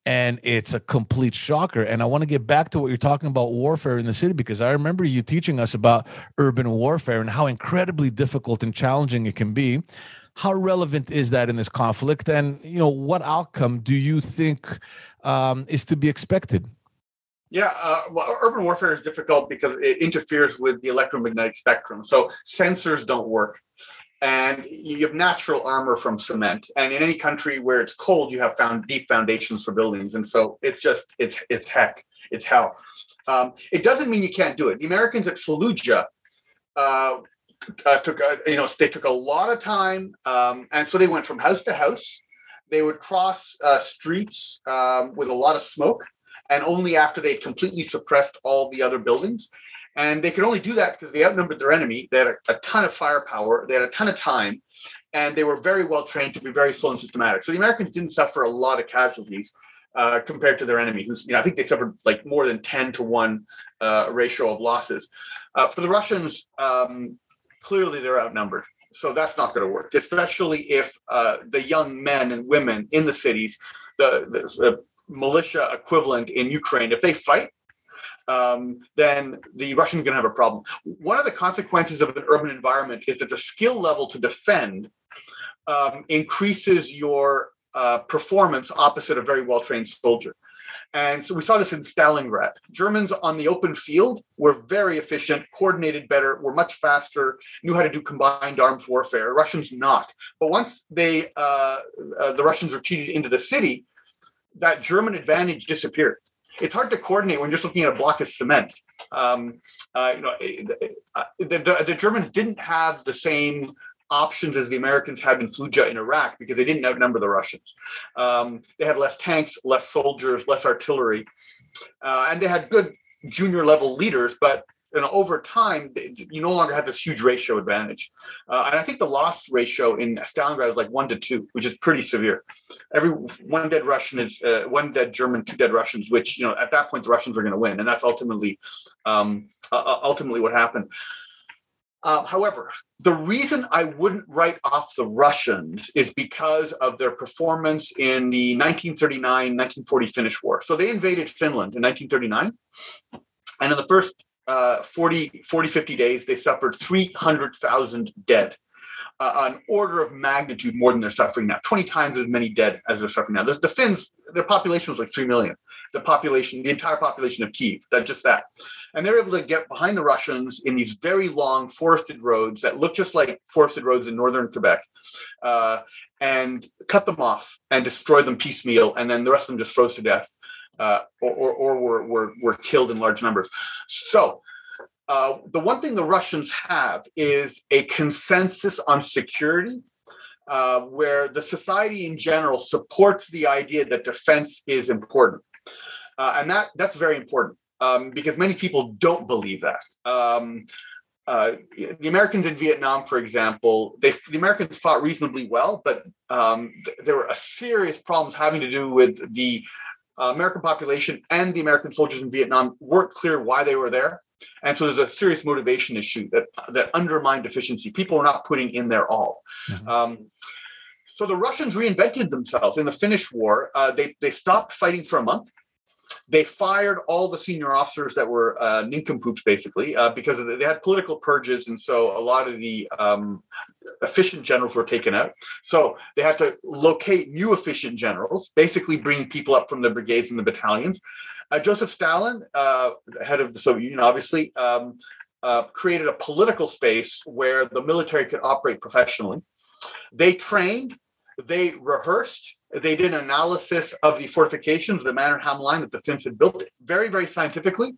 And it's a complete shocker. And I want to get back to what you're talking about warfare in the city because I remember you teaching us about urban warfare and how incredibly difficult and challenging it can be. How relevant is that in this conflict? And, you know, what outcome do you think um, is to be expected? Yeah, uh, well, urban warfare is difficult because it interferes with the electromagnetic spectrum. So sensors don't work, and you have natural armor from cement. And in any country where it's cold, you have found deep foundations for buildings, and so it's just it's it's heck, it's hell. Um, it doesn't mean you can't do it. The Americans at Fallujah. Uh, uh, took a, you know they took a lot of time, um, and so they went from house to house. They would cross uh, streets um, with a lot of smoke and only after they completely suppressed all the other buildings. And they could only do that because they outnumbered their enemy. They had a, a, ton of firepower, they had a ton of time, and they were very well trained to be very slow and systematic. So the Americans didn't suffer a lot of casualties uh, compared to their enemy, who's, you know, I think they suffered like more than 10 to 1 uh, ratio of losses. Uh, for the Russians, um, clearly they're outnumbered. So that's not going to work, especially if uh, the young men and women in the cities, the, the militia equivalent in Ukraine, if they fight, um, then the Russians are going to have a problem. One of the consequences of an urban environment is that the skill level to defend um, increases your uh, performance opposite a very well trained soldier. And so we saw this in Stalingrad. Germans on the open field were very efficient, coordinated better, were much faster, knew how to do combined arms warfare. Russians not. But once they, uh, uh, the Russians retreated into the city, that German advantage disappeared. It's hard to coordinate when you're just looking at a block of cement. Um, uh, you know, uh, the, the, the Germans didn't have the same options as the Americans had in Fallujah in Iraq because they didn't outnumber the Russians. Um, they had less tanks, less soldiers, less artillery, uh, and they had good junior level leaders, but know, over time, you no longer have this huge ratio advantage. Uh, and I think the loss ratio in Stalingrad was like one to two, which is pretty severe. Every one dead Russian is uh, one dead German, two dead Russians. Which you know, at that point, the Russians are going to win, and that's ultimately, um, uh, ultimately what happened. Uh, however, the reason I wouldn't write off the Russians is because of their performance in the 1939 1940 Finnish War. So they invaded Finland in 1939. And in the first uh, 40, 40, 50 days, they suffered 300,000 dead, uh, an order of magnitude more than they're suffering now, 20 times as many dead as they're suffering now. The, the Finns, their population was like 3 million. The population, the entire population of Kiev, that just that. And they're able to get behind the Russians in these very long forested roads that look just like forested roads in northern Quebec. Uh, and cut them off and destroy them piecemeal, and then the rest of them just froze to death uh, or, or, or were, were, were killed in large numbers. So uh, the one thing the Russians have is a consensus on security, uh, where the society in general supports the idea that defense is important, uh, and that that's very important um, because many people don't believe that. Um, uh, the Americans in Vietnam, for example, they, the Americans fought reasonably well, but um, th- there were a serious problems having to do with the uh, American population and the American soldiers in Vietnam weren't clear why they were there. And so there's a serious motivation issue that, that undermined efficiency. People are not putting in their all. Mm-hmm. Um, so the Russians reinvented themselves in the Finnish War. Uh, they, they stopped fighting for a month they fired all the senior officers that were uh, nincompoops, basically, uh, because they had political purges, and so a lot of the um, efficient generals were taken out. So they had to locate new efficient generals, basically bring people up from the brigades and the battalions. Uh, Joseph Stalin, uh, head of the Soviet Union, obviously, um, uh, created a political space where the military could operate professionally. They trained, they rehearsed, they did an analysis of the fortifications, the Mannerheim line that the Finns had built very, very scientifically.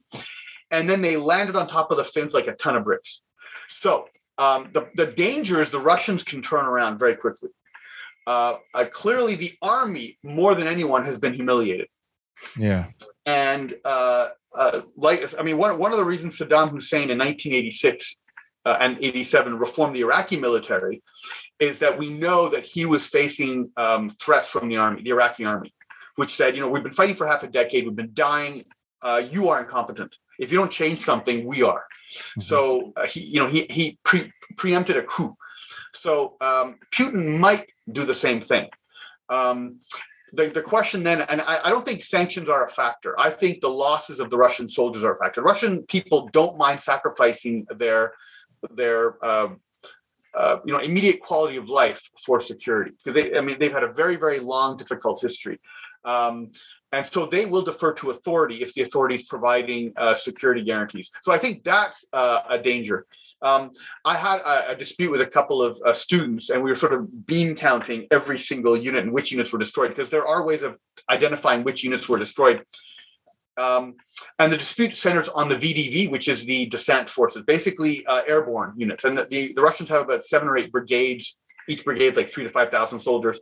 And then they landed on top of the Finns like a ton of bricks. So um, the, the danger is the Russians can turn around very quickly. Uh, uh, clearly, the army, more than anyone, has been humiliated. Yeah. And uh, uh like, I mean, one, one of the reasons Saddam Hussein in 1986 uh, and 87 reformed the Iraqi military is that we know that he was facing um, threats from the army, the Iraqi army, which said, you know, we've been fighting for half a decade, we've been dying. Uh, you are incompetent. If you don't change something, we are. Mm-hmm. So uh, he, you know, he he pre- preempted a coup. So um, Putin might do the same thing. Um, the, the question then, and I, I, don't think sanctions are a factor. I think the losses of the Russian soldiers are a factor. Russian people don't mind sacrificing their their uh, uh, you know immediate quality of life for security because they I mean they've had a very very long difficult history. Um, and so they will defer to authority if the authority is providing uh, security guarantees. So I think that's uh, a danger. Um, I had a, a, dispute with a couple of uh, students, and we were sort of bean counting every single unit and which units were destroyed because there are ways of identifying which units were destroyed. Um, and the dispute centers on the VDV, which is the descent forces, basically uh, airborne units. And the, the, the, Russians have about seven or eight brigades, each brigade like three to 5,000 soldiers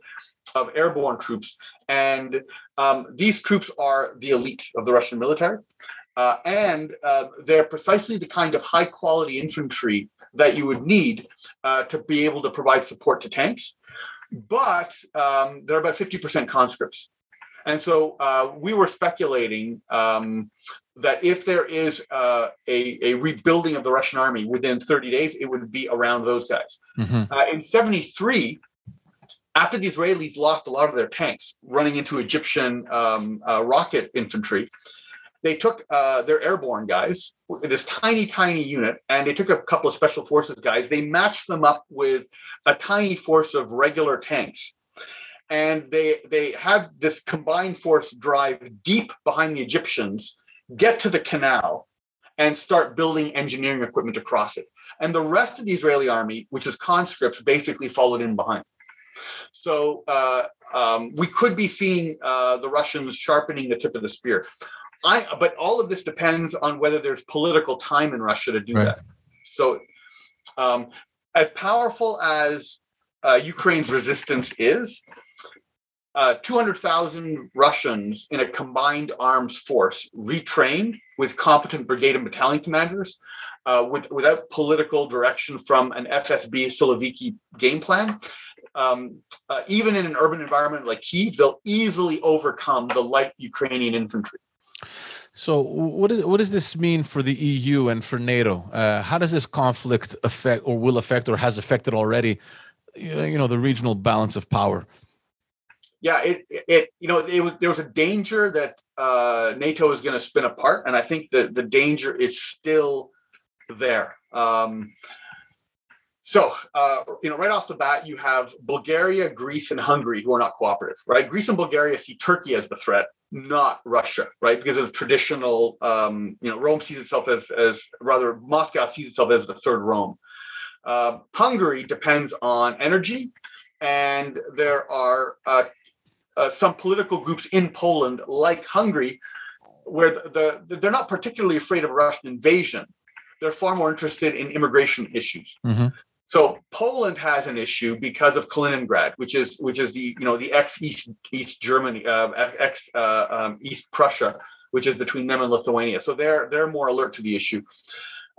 of airborne troops. And um, these troops are the elite of the Russian military. Uh, and uh, they're precisely the kind of high quality infantry that you would need uh, to be able to provide support to tanks. But um, they're about 50% conscripts. And so uh, we were speculating um, that if there is uh, a, a, rebuilding of the Russian army within 30 days, it would be around those guys. Mm-hmm. Uh, in 73, after the Israelis lost a lot of their tanks running into Egyptian um, uh, rocket infantry, they took uh, their airborne guys, this tiny, tiny unit, and they took a couple of special forces guys. They matched them up with a tiny force of regular tanks and they they had this combined force drive deep behind the Egyptians, get to the canal, and start building engineering equipment to cross it. And the rest of the Israeli army, which was conscripts, basically followed in behind. So uh, um, we could be seeing uh, the Russians sharpening the tip of the spear. I but all of this depends on whether there's political time in Russia to do right. that. So, um, as powerful as uh, Ukraine's resistance is, uh, 200,000 Russians in a combined arms force, retrained with competent brigade and battalion commanders, uh, with, without political direction from an FSB Siloviki game plan. Um, uh, even in an urban environment like Kiev, they'll easily overcome the light Ukrainian infantry. So, what, is, what does this mean for the EU and for NATO? Uh, how does this conflict affect, or will affect, or has affected already, you know, the regional balance of power? Yeah, it it you know it was there was a danger that uh, NATO is going to spin apart, and I think that the danger is still there. Um, so uh, you know, right off the bat, you have Bulgaria, Greece, and Hungary who are not cooperative. Right, Greece and Bulgaria see Turkey as the threat, not Russia. Right, because of traditional, um, you know, Rome sees itself as as rather Moscow sees itself as the third Rome. Uh, Hungary depends on energy and there are uh, uh, some political groups in Poland, like Hungary, where the, the, they're not particularly afraid of Russian invasion. They're far more interested in immigration issues. Mm-hmm. So Poland has an issue because of Kaliningrad, which is which is the you know the ex East East Germany, uh, ex uh, um, East Prussia, which is between them and Lithuania. So they're they're more alert to the issue.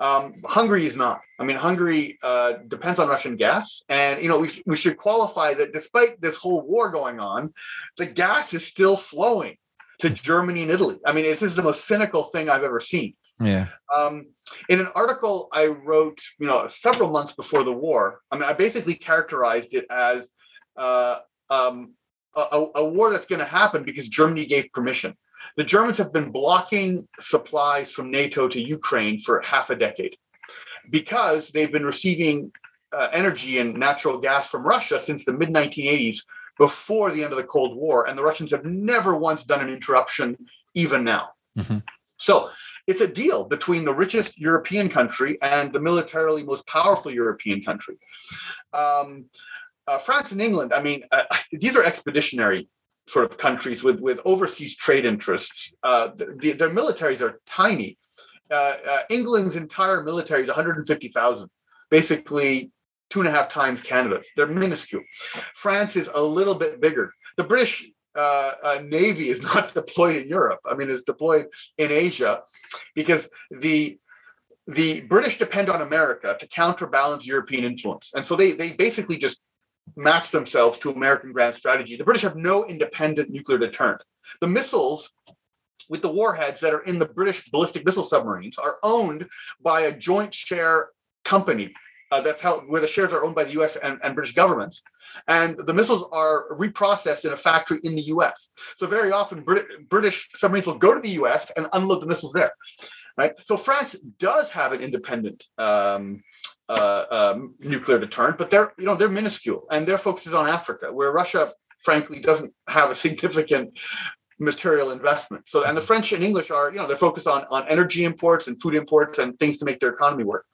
Um, Hungary is not. I mean, Hungary uh, depends on Russian gas, and you know we we should qualify that despite this whole war going on, the gas is still flowing to Germany and Italy. I mean, this is the most cynical thing I've ever seen. Yeah. Um, in an article I wrote, you know, several months before the war, I mean, I basically characterized it as uh, um, a, a war that's going to happen because Germany gave permission. The Germans have been blocking supplies from NATO to Ukraine for half a decade because they've been receiving uh, energy and natural gas from Russia since the mid 1980s before the end of the Cold War. And the Russians have never once done an interruption, even now. Mm-hmm. So it's a deal between the richest European country and the militarily most powerful European country. Um, uh, France and England, I mean, uh, these are expeditionary sort of countries with, with overseas trade interests. Uh, the, their militaries are tiny. Uh, uh, England's entire military is 150,000, basically two and a half times Canada's. They're minuscule. France is a little bit bigger. The British uh, uh, Navy is not deployed in Europe. I mean, it's deployed in Asia because the the British depend on America to counterbalance European influence, and so they they basically just match themselves to American grand strategy. The British have no independent nuclear deterrent. The missiles with the warheads that are in the British ballistic missile submarines are owned by a joint share company. Uh, that's how where the shares are owned by the U.S. and, and British governments, and the missiles are reprocessed in a factory in the U.S. So very often Brit- British submarines will go to the U.S. and unload the missiles there. Right. So France does have an independent um, uh, um, nuclear deterrent, but they're you know they're minuscule and their focus is on Africa, where Russia frankly doesn't have a significant material investment. So and the French and English are you know they're focused on on energy imports and food imports and things to make their economy work.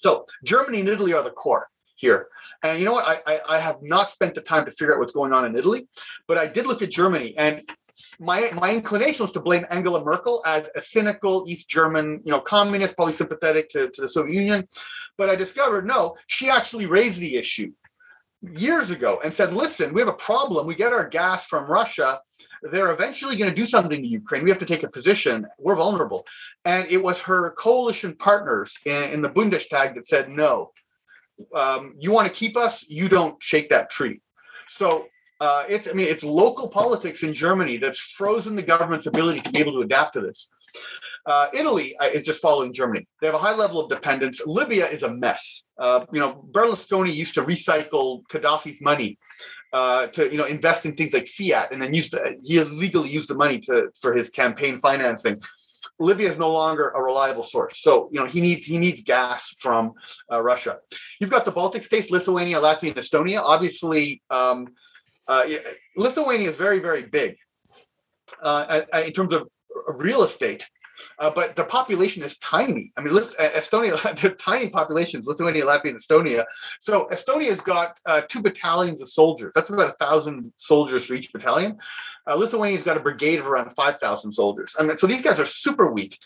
So Germany and Italy are the core here. And you know what? I, I, I have not spent the time to figure out what's going on in Italy, but I did look at Germany, and my my inclination was to blame Angela Merkel as a cynical East German, you know, communist, probably sympathetic to, to the Soviet Union. But I discovered no, she actually raised the issue years ago and said, listen, we have a problem. We get our gas from Russia. They're eventually going to do something to Ukraine. We have to take a position. We're vulnerable. And it was her coalition partners in, in the Bundestag that said, no, um, you want to keep us, you don't shake that tree. So uh, it's I mean it's local politics in Germany that's frozen the government's ability to be able to adapt to this. Uh, Italy uh, is just following Germany. They have a high level of dependence. Libya is a mess. Uh, you know, Berlusconi used to recycle Gaddafi's money uh, to you know invest in things like fiat, and then used to, he illegally used the money to for his campaign financing. Libya is no longer a reliable source, so you know he needs he needs gas from uh, Russia. You've got the Baltic states, Lithuania, Latvia, and Estonia. Obviously. Um, uh, Lithuania is very, very big uh, in terms of real estate. uh, but the population is tiny. I mean, Estonia, they're tiny populations, Lithuania, Latvia, and Estonia. So Estonia's got uh, two battalions of soldiers. That's about a thousand soldiers for each battalion. Uh, Lithuania's got a brigade of around 5,000 soldiers. I mean, so these guys are super weak.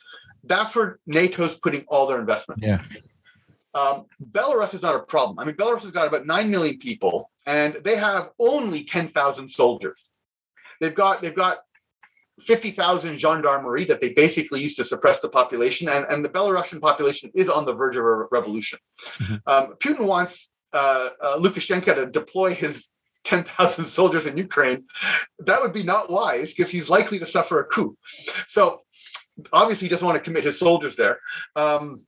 That's where NATO's putting all their investment. Yeah. Um, Belarus is not a problem. I mean, Belarus has got about 9 million people and they have only 10,000 soldiers. They've got, they've got 50,000 gendarmerie that they basically use to suppress the population, and, and the Belarusian population is on the verge of a revolution. Mm-hmm. Um, Putin wants uh, uh, Lukashenko to deploy his 10,000 soldiers in Ukraine. That would be not wise because he's likely to suffer a coup. So obviously, he doesn't want to commit his soldiers there. Um,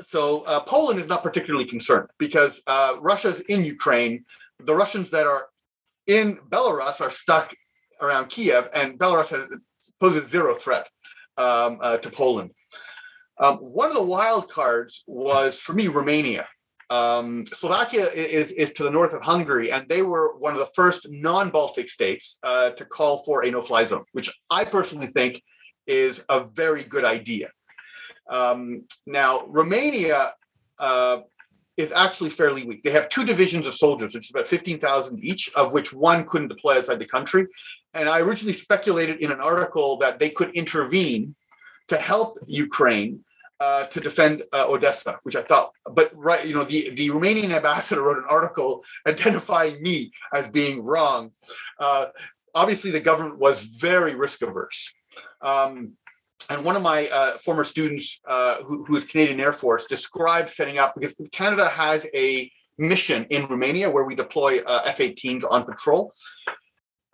so uh, Poland is not particularly concerned because uh, Russia's in Ukraine. The Russians that are in Belarus are stuck around Kiev, and Belarus has, poses zero threat um, uh, to Poland. Um, one of the wild cards was for me Romania. Um, Slovakia is, is to the north of Hungary, and they were one of the first non Baltic states uh, to call for a no fly zone, which I personally think is a very good idea. Um, now, Romania uh, is actually fairly weak. They have two divisions of soldiers, which is about 15,000 each, of which one couldn't deploy outside the country. And I originally speculated in an article that they could intervene to help Ukraine uh, to defend uh, Odessa, which I thought, but right, you know, the, the Romanian ambassador wrote an article identifying me as being wrong. Uh, obviously, the government was very risk averse. Um, and one of my uh, former students, uh, who, who is Canadian Air Force, described setting up because Canada has a mission in Romania where we deploy uh, F-18s on patrol,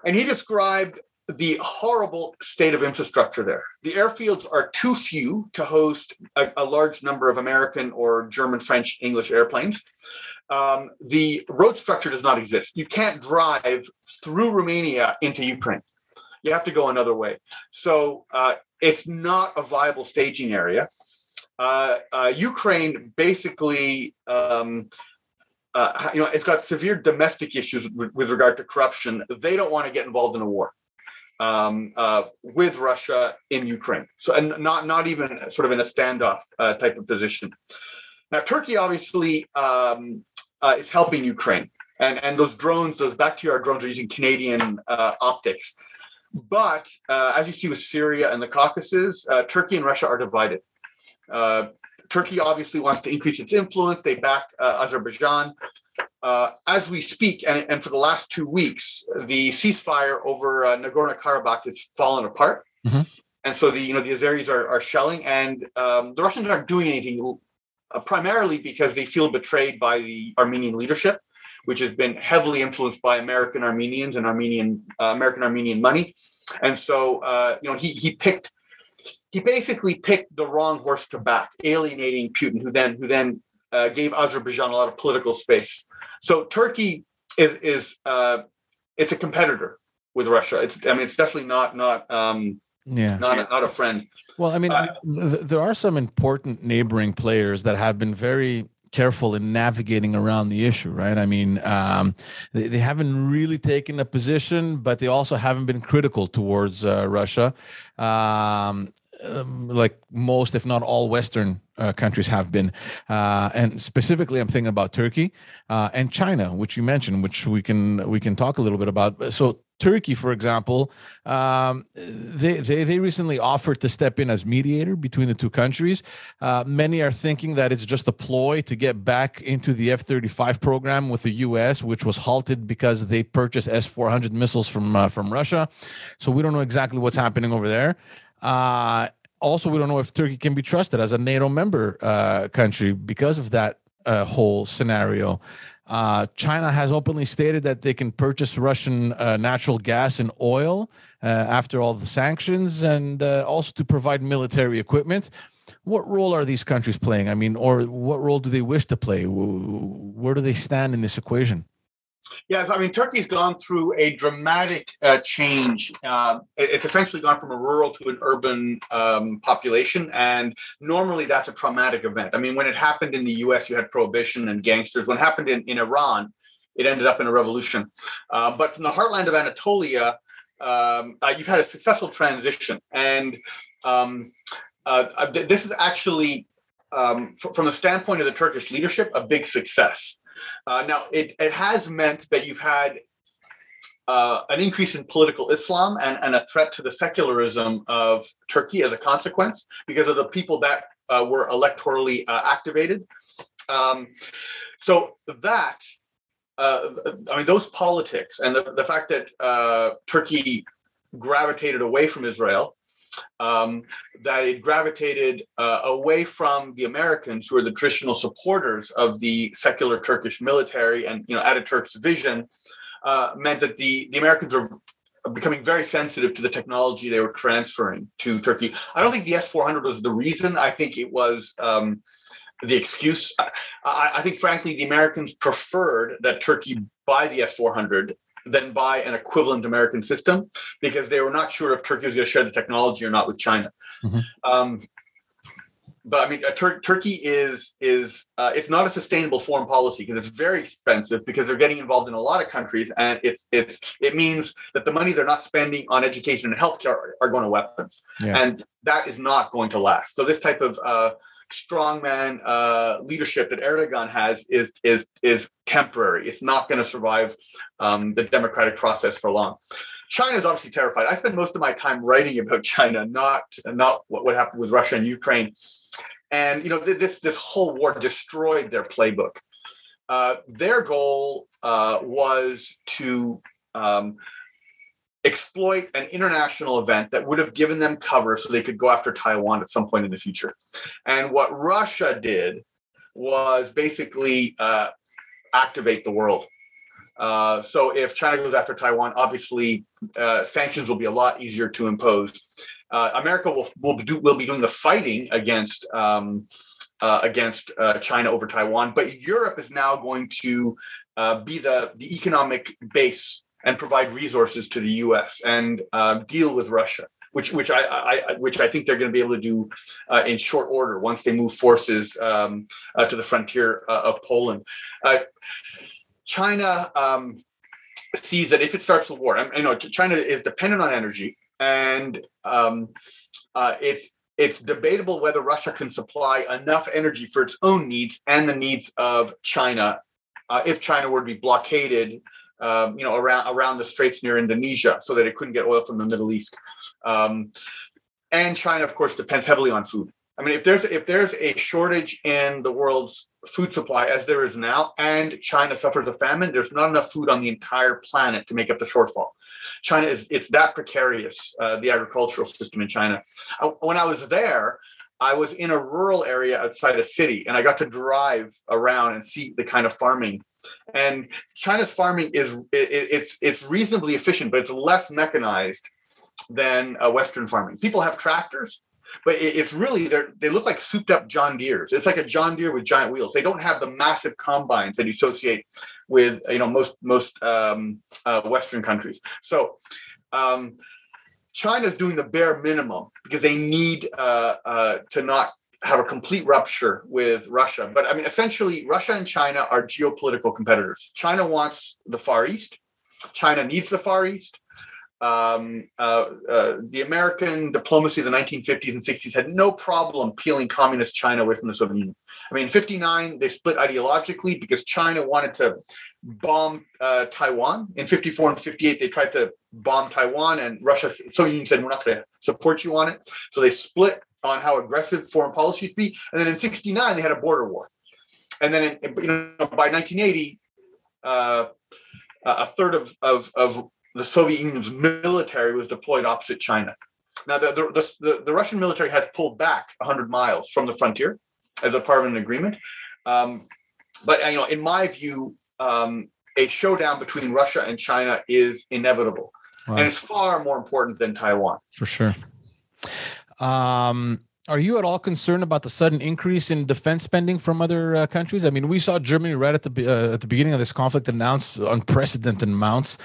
and he described the horrible state of infrastructure there. The airfields are too few to host a, a large number of American or German, French, English airplanes. Um, the road structure does not exist. You can't drive through Romania into Ukraine. You have to go another way. So uh, it's not a viable staging area. Uh, uh, Ukraine basically, um, uh, you know, it's got severe domestic issues with, with, regard to corruption. They don't want to get involved in a war um, uh, with Russia in Ukraine. So, and not not even sort of in a standoff uh, type of position. Now, Turkey obviously um, uh, is helping Ukraine, and and those drones, those backyard drones, are using Canadian optics. But uh, as you see with Syria and the Caucasus, uh, Turkey and Russia are divided. Uh, Turkey obviously wants to increase its influence. They back uh, Azerbaijan. Uh, as we speak, and, and, for the last two weeks, the ceasefire over uh, Nagorno Karabakh has fallen apart. Mm-hmm. And so the you know the Azeris are, are shelling, and um, the Russians aren't doing anything primarily because they feel betrayed by the Armenian leadership which has been heavily influenced by American Armenians and Armenian uh, American Armenian money. And so, uh, you know, he he picked he basically picked the wrong horse to back, alienating Putin, who then who then uh, gave Azerbaijan a lot of political space. So Turkey is is uh, it's a competitor with Russia. It's I mean it's definitely not not um, yeah not a, not a friend. Well, I mean, uh, th- there are some important neighboring players that have been very careful in navigating around the issue, right? I mean, um, they, they, haven't really taken a position, but they also haven't been critical towards uh, Russia, um, um, like most, if not all, Western uh, countries have been. Uh, and specifically, I'm thinking about Turkey uh, and China, which you mentioned, which we can we can talk a little bit about. So Turkey, for example, um, they, they, they recently offered to step in as mediator between the two countries. Uh, many are thinking that it's just a ploy to get back into the F 35 program with the U.S., which was halted because they purchased S 400 missiles from, uh, from Russia. So we don't know exactly what's happening over there. Uh, also, we don't know if Turkey can be trusted as a NATO member uh, country because of that uh, whole scenario. Uh, China has openly stated that they can purchase Russian uh, natural gas and oil uh, after all the sanctions and also to provide military equipment. What role are these countries playing? I mean, or what role do they wish to play? Where do they stand in this equation? Yes, I mean Turkey's gone through a dramatic uh, change. Uh, it's essentially gone from a rural to an urban um, population, and normally that's a traumatic event. I mean, when it happened in the U.S., you had prohibition and gangsters. When it happened in, in Iran, it ended up in a revolution. Uh, but from the heartland of Anatolia, um, uh, you've had a successful transition, and um, uh, this is actually, um, from the standpoint of the Turkish leadership, a big success. Uh, now, it, it has meant that you've had uh, an increase in political Islam and, and, a threat to the secularism of Turkey as a consequence because of the people that uh, were electorally uh, activated. Um, so that, uh, I mean, those politics and the, the fact that uh, Turkey gravitated away from Israel, um, that it gravitated uh, away from the Americans, who are the traditional supporters of the secular Turkish military and you know Ataturk's vision, uh, meant that the, the Americans were becoming very sensitive to the technology they were transferring to Turkey. I don't think the S 400 was the reason. I think it was um, the excuse. I, I, think, frankly, the Americans preferred that Turkey buy the S 400 than buy an equivalent American system because they were not sure if Turkey was going to share the technology or not with China. Mm-hmm. Um, but I mean, Tur- Turkey is is uh, it's not a sustainable foreign policy because it's very expensive because they're getting involved in a lot of countries, and it's it's it means that the money they're not spending on education and healthcare are, are going to weapons, yeah. and that is not going to last. So this type of uh, strongman uh, leadership that Erdogan has is is is temporary. It's not going to survive um, the democratic process for long. China is obviously terrified. I spend most of my time writing about China, not not what, what happened with Russia and Ukraine. And you know, this this whole war destroyed their playbook. Uh, their goal uh, was to um, exploit an international event that would have given them cover so they could go after Taiwan at some point in the future. And what Russia did was basically uh, activate the world. Uh, so if China goes after Taiwan, obviously uh, sanctions will be a lot easier to impose. Uh, America will will be, do, will be doing the fighting against um, uh, against uh, China over Taiwan, but Europe is now going to be the the economic base and provide resources to the U.S. and deal with Russia which which I, I, which I think they're going to be able to do uh, in short order once they move forces um, uh, to the frontier uh, of Poland. China um, sees that if it starts the war, I, I know China is dependent on energy, and um, uh, it's it's debatable whether Russia can supply enough energy for its own needs and the needs of China uh, if China were to be blockaded. Um, you know, around around the straits near Indonesia, so that it couldn't get oil from the Middle East. Um, and China, of course, depends heavily on food. I mean, if there's if there's a shortage in the world's food supply as there is now, and China suffers a famine, there's not enough food on the entire planet to make up the shortfall. China is it's that precarious, uh, the agricultural system in China. I, when I was there, I was in a rural area outside a city, and I got to drive around and see the kind of farming. And China's farming is it, it's it's reasonably efficient, but it's less mechanized than uh, Western farming. People have tractors but it's really they they look like souped up John Deeres. It's like a John Deere with giant wheels. They don't have the massive combines that you associate with you know most most um, uh, Western countries. So um, China's doing the bare minimum because they need uh, uh, to not have a complete rupture with Russia. But I mean, essentially, Russia and China are geopolitical competitors. China wants the Far East. China needs the Far East um, uh, uh, the American diplomacy of the 1950s and 60s had no problem peeling communist China away from the Soviet Union. I mean, in 59, they split ideologically because China wanted to bomb uh, Taiwan. In 54 and 58, they tried to bomb Taiwan, and Russia, Soviet Union said, We're not going to support you on it. So they split on how aggressive foreign policy should be. And then in 69, they had a border war. And then in, you know, by 1980, uh, a third of, of, of the Soviet Union's military was deployed opposite China. Now, the, the, the, the Russian military has pulled back 100 miles from the frontier as a part of an agreement. Um, but you know, in my view, um, a showdown between Russia and China is inevitable, wow. and it's far more important than Taiwan. For sure. Um, are you at all concerned about the sudden increase in defense spending from other uh, countries? I mean, we saw Germany right at the uh, at the beginning of this conflict announce unprecedented amounts.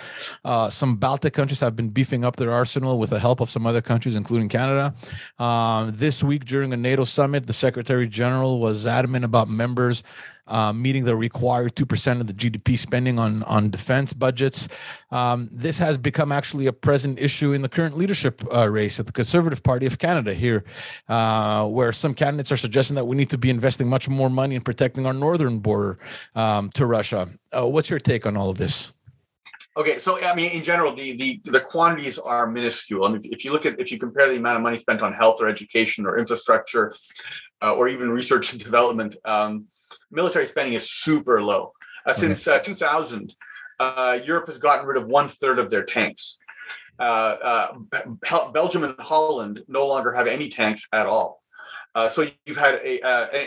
Uh, some Baltic countries have been beefing up their arsenal with the help of some other countries, including Canada. Um, this week, during a NATO summit, the Secretary General was adamant about members uh, meeting the required 2% of the GDP spending on, on defense budgets. Um, this has become actually a present issue in the current leadership uh, race at the Conservative Party of Canada here, uh, where some candidates are suggesting that we need to be investing much more money in protecting our northern border um, to Russia. Uh, what's your take on all of this? Okay, so I mean, in general, the the the quantities are minuscule. I mean, if you look at if you compare the amount of money spent on health or education or infrastructure, uh, or even research and development, um, military spending is super low. Uh. Since uh, 2000, uh, Europe has gotten rid of one third of their tanks. Uh, uh, Belgium and Holland no longer have any tanks at all. so you've had a,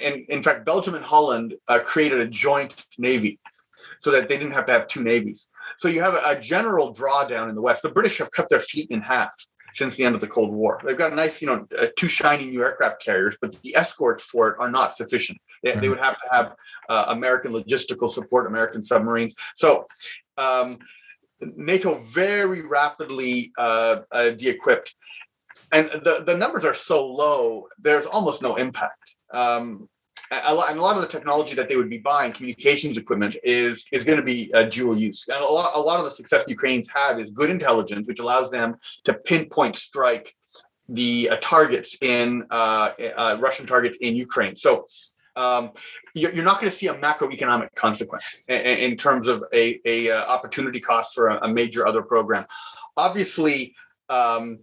and in fact, Belgium and Holland created a joint navy so that they didn't have to have two navies. So you have a, general drawdown in the West. The British have cut their fleet in half since the end of the Cold War. They've got a nice, you know, uh, two shiny new aircraft carriers, but the escorts for it are not sufficient. They, they would have to have uh, American logistical support, American submarines. So um, NATO very rapidly uh, uh, de-equipped, and the the numbers are so low. There's almost no impact. Um, a lot, and a lot of the technology that they would be buying, communications equipment, is is going to be uh, dual use. And a lot, a lot of the success Ukrainians have is good intelligence, which allows them to pinpoint strike the uh, targets in uh, uh Russian targets in Ukraine. So um, you're, not going to see a macroeconomic consequence in, in terms of a, a uh, opportunity cost for a, a, major other program. Obviously. Um,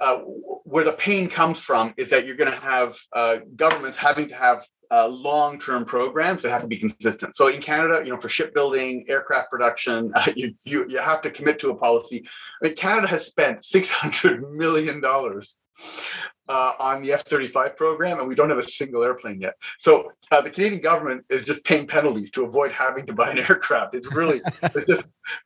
uh, where the pain comes from is that you're going to have uh, governments having to have uh, long-term programs that have to be consistent. So in Canada, you know, for shipbuilding, aircraft production, you, you you have to commit to a policy. I mean, Canada has spent six hundred million dollars uh, on the F 35 program, and we don't have a single airplane yet. So uh, the Canadian government is just paying penalties to avoid having to buy an aircraft. It's really, it's just,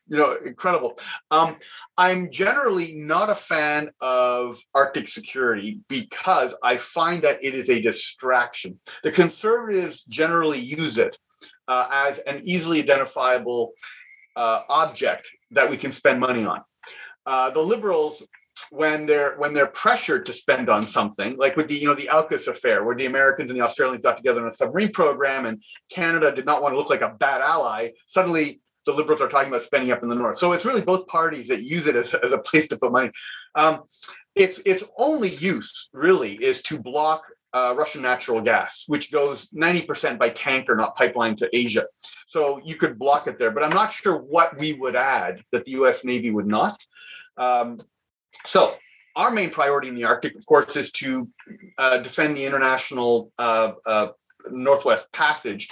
you know, incredible. Um, I'm generally not a fan of Arctic security because I find that it is a distraction. The conservatives generally use it uh, as an easily identifiable uh, object that we can spend money on. Uh, the liberals when they're when they're pressured to spend on something, like with the you know the AUKUS affair, where the Americans and the Australians got together on a submarine program, and Canada did not want to look like a bad ally. Suddenly, the liberals are talking about spending up in the north. So it's really both parties that use it as, as a place to put money. Um, its its only use really is to block uh, Russian natural gas, which goes 90% by tanker, not pipeline to Asia. So you could block it there, but I'm not sure what we would add that the US Navy would not. Um, so our main priority in the Arctic, of course, is to uh, defend the international uh, uh, Northwest Passage,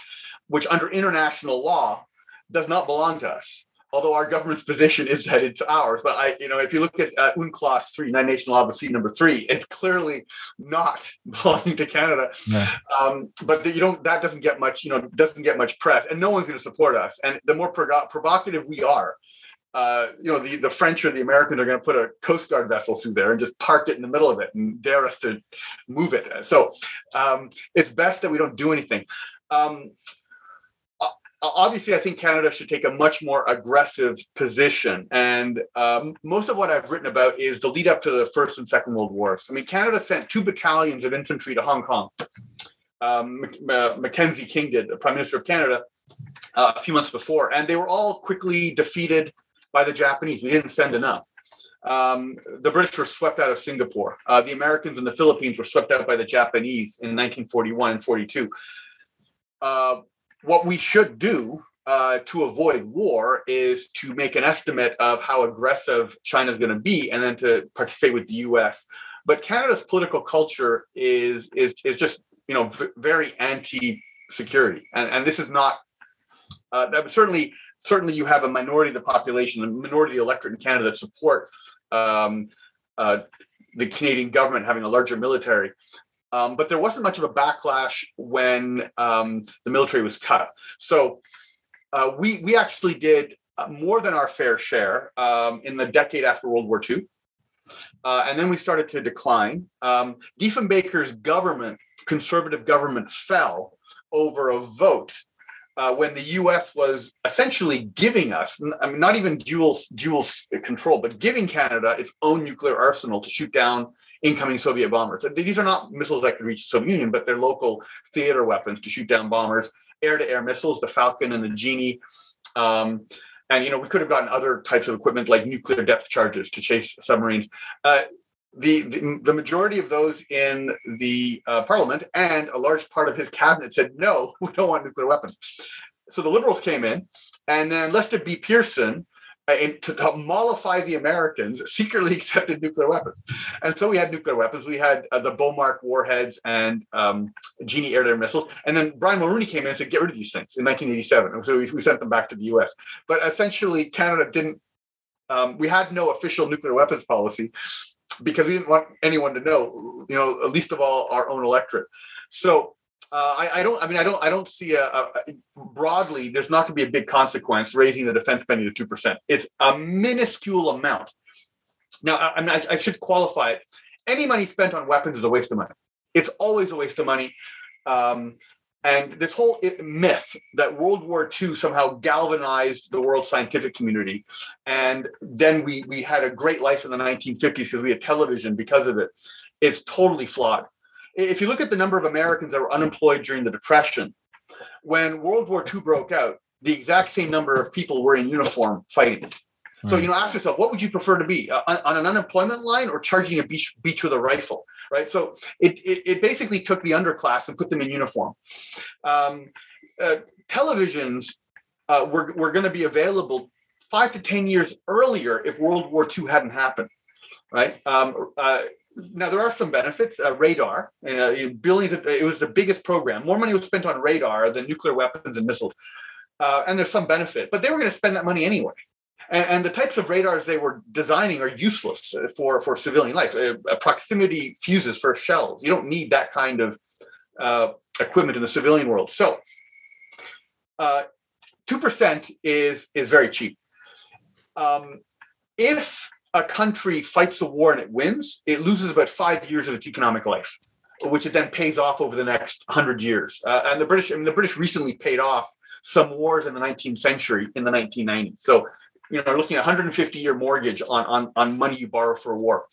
which under international law does not belong to us. Although our government's position is that it's ours, but I, you know, if you look at uh, UNCLOS three, Nine Nation Law of the Sea number three, it's clearly not belonging to Canada. Yeah. Um, but you don't, that doesn't get much, you know, doesn't get much press, and no one's going to support us. And the more provocative we are, uh, you know, the, the French or the Americans are going to put a Coast Guard vessel through there and just park it in the middle of it and dare us to move it. So um, it's best that we don't do anything. Um, obviously, I think Canada should take a much more aggressive position. And um, most of what I've written about is the lead up to the First and Second World Wars. I mean, Canada sent two battalions of infantry to Hong Kong. Um, Mackenzie King did, the Prime Minister of Canada, uh, a few months before, and they were all quickly defeated by the Japanese. We didn't send enough. Um, the British were swept out of Singapore. Uh, the Americans and the Philippines were swept out by the Japanese in 1941 and 42. Uh, what we should do uh, to avoid war is to make an estimate of how aggressive China is going to be, and then to participate with the U.S. But Canada's political culture is is is just you know v- very anti-security, and and this is not uh, that certainly certainly you have a minority of the population, a minority of the electorate in Canada that support um, uh, the Canadian government having a larger military. Um, but there wasn't much of a backlash when um, the military was cut. So uh, we we actually did uh, more than our fair share um, in the decade after World War II. Uh, and then we started to decline. Um, Diefenbaker's government, conservative government, fell over a vote uh, when the U.S. was essentially giving us, I mean, not even dual dual control, but giving Canada its own nuclear arsenal to shoot down incoming Soviet bombers. These are not missiles that could reach the Soviet Union, but they're local theater weapons to shoot down bombers air-to-air missiles, the Falcon and the Genie. Um, and you know, we could have gotten other types of equipment like nuclear depth charges to chase submarines. Uh, the, the, the majority of those in the uh, parliament and a large part of his cabinet said no, we don't want nuclear weapons. So the liberals came in, and then Lester B. Pearson, uh, to, to mollify the Americans, secretly accepted nuclear weapons. And so we had nuclear weapons. We had uh, the Bomarc warheads and um, Genie air-to-air missiles. And then Brian Mulroney came in and said, get rid of these things in 1987. And so we, we sent them back to the US. But essentially, Canada didn't, um, we had no official nuclear weapons policy because we didn't want anyone to know, you know, at least of all our own electorate. So uh, I, I, don't. I mean, I don't. I don't see a, a broadly. There's not going to be a big consequence raising the defense spending to two percent. It's a minuscule amount. Now, I, I I should qualify it. Any money spent on weapons is a waste of money. It's always a waste of money. Um, and this whole myth that World War II somehow galvanized the world scientific community, and then we we had a great life in the 1950s because we had television because of it. It's totally flawed if you look at the number of Americans that were unemployed during the Depression, when World War II broke out, the exact same number of people were in uniform fighting. So you know, ask yourself, what would you prefer to be uh, on an unemployment line or charging a beach, beach with a rifle? Right. So it, it, it basically took the underclass and put them in uniform. Um, uh, televisions uh, were, were going to be available five to ten years earlier if World War II hadn't happened. Right. Um, uh, now there are some benefits. Uh, radar, uh, billions. Of, it was the biggest program. More money was spent on radar than nuclear weapons and missiles, uh, and there's some benefit. But they were going to spend that money anyway. And, and, the types of radars they were designing are useless for for civilian life. Uh, proximity fuses for shells. You don't need that kind of uh, equipment in the civilian world. So, uh, two percent is is very cheap. Um, if a country fights a war and it wins, it loses about five years of its economic life, which it then pays off over the next hundred years. Uh, and the British, I mean, the British recently paid off some wars in the 19th century in the 1990s. So, you know, looking at 150 year mortgage on, on, on money you borrow for a war.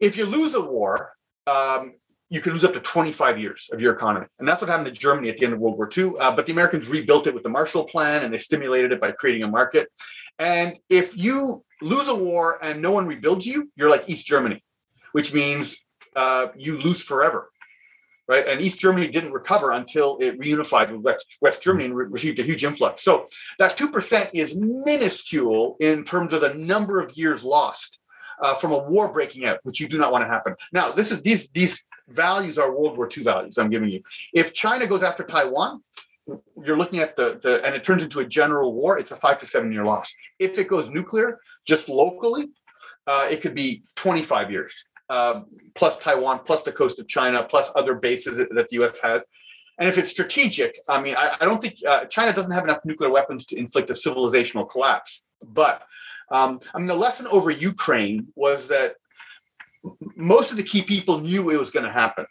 If you lose a war, um, you can lose up to 25 years of your economy. And that's what happened to Germany at the end of World War II. Uh, but the Americans rebuilt it with the Marshall Plan and they stimulated it by creating a market. And if you lose a war and no one rebuilds you, you're like East Germany, which means uh, you lose forever. Right. And East Germany didn't recover until it reunified with West, West Germany and re- received a huge influx. So that 2% is minuscule in terms of the number of years lost uh, from a war breaking out, which you do not want to happen. Now, this is these these values are World War II values I'm giving you. If China goes after Taiwan, you're looking at the, the and it turns into a general war, it's a five to seven year loss. If it goes nuclear, just locally, uh, it could be 25 years, uh, plus Taiwan, plus the coast of China, plus other bases that the US has. And if it's strategic, I mean, I, I don't think uh, China doesn't have enough nuclear weapons to inflict a civilizational collapse. But um, I mean, the lesson over Ukraine was that most of the key people knew it was going to happen.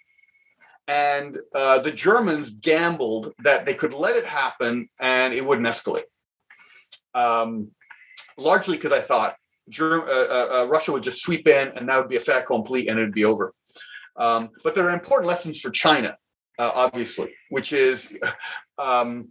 And uh, the Germans gambled that they could let it happen and it wouldn't escalate. Um, largely because I thought Germ- uh, uh, uh, Russia would just sweep in and that would be a fait accompli and it would be over. Um, but there are important lessons for China, uh, obviously, which is um,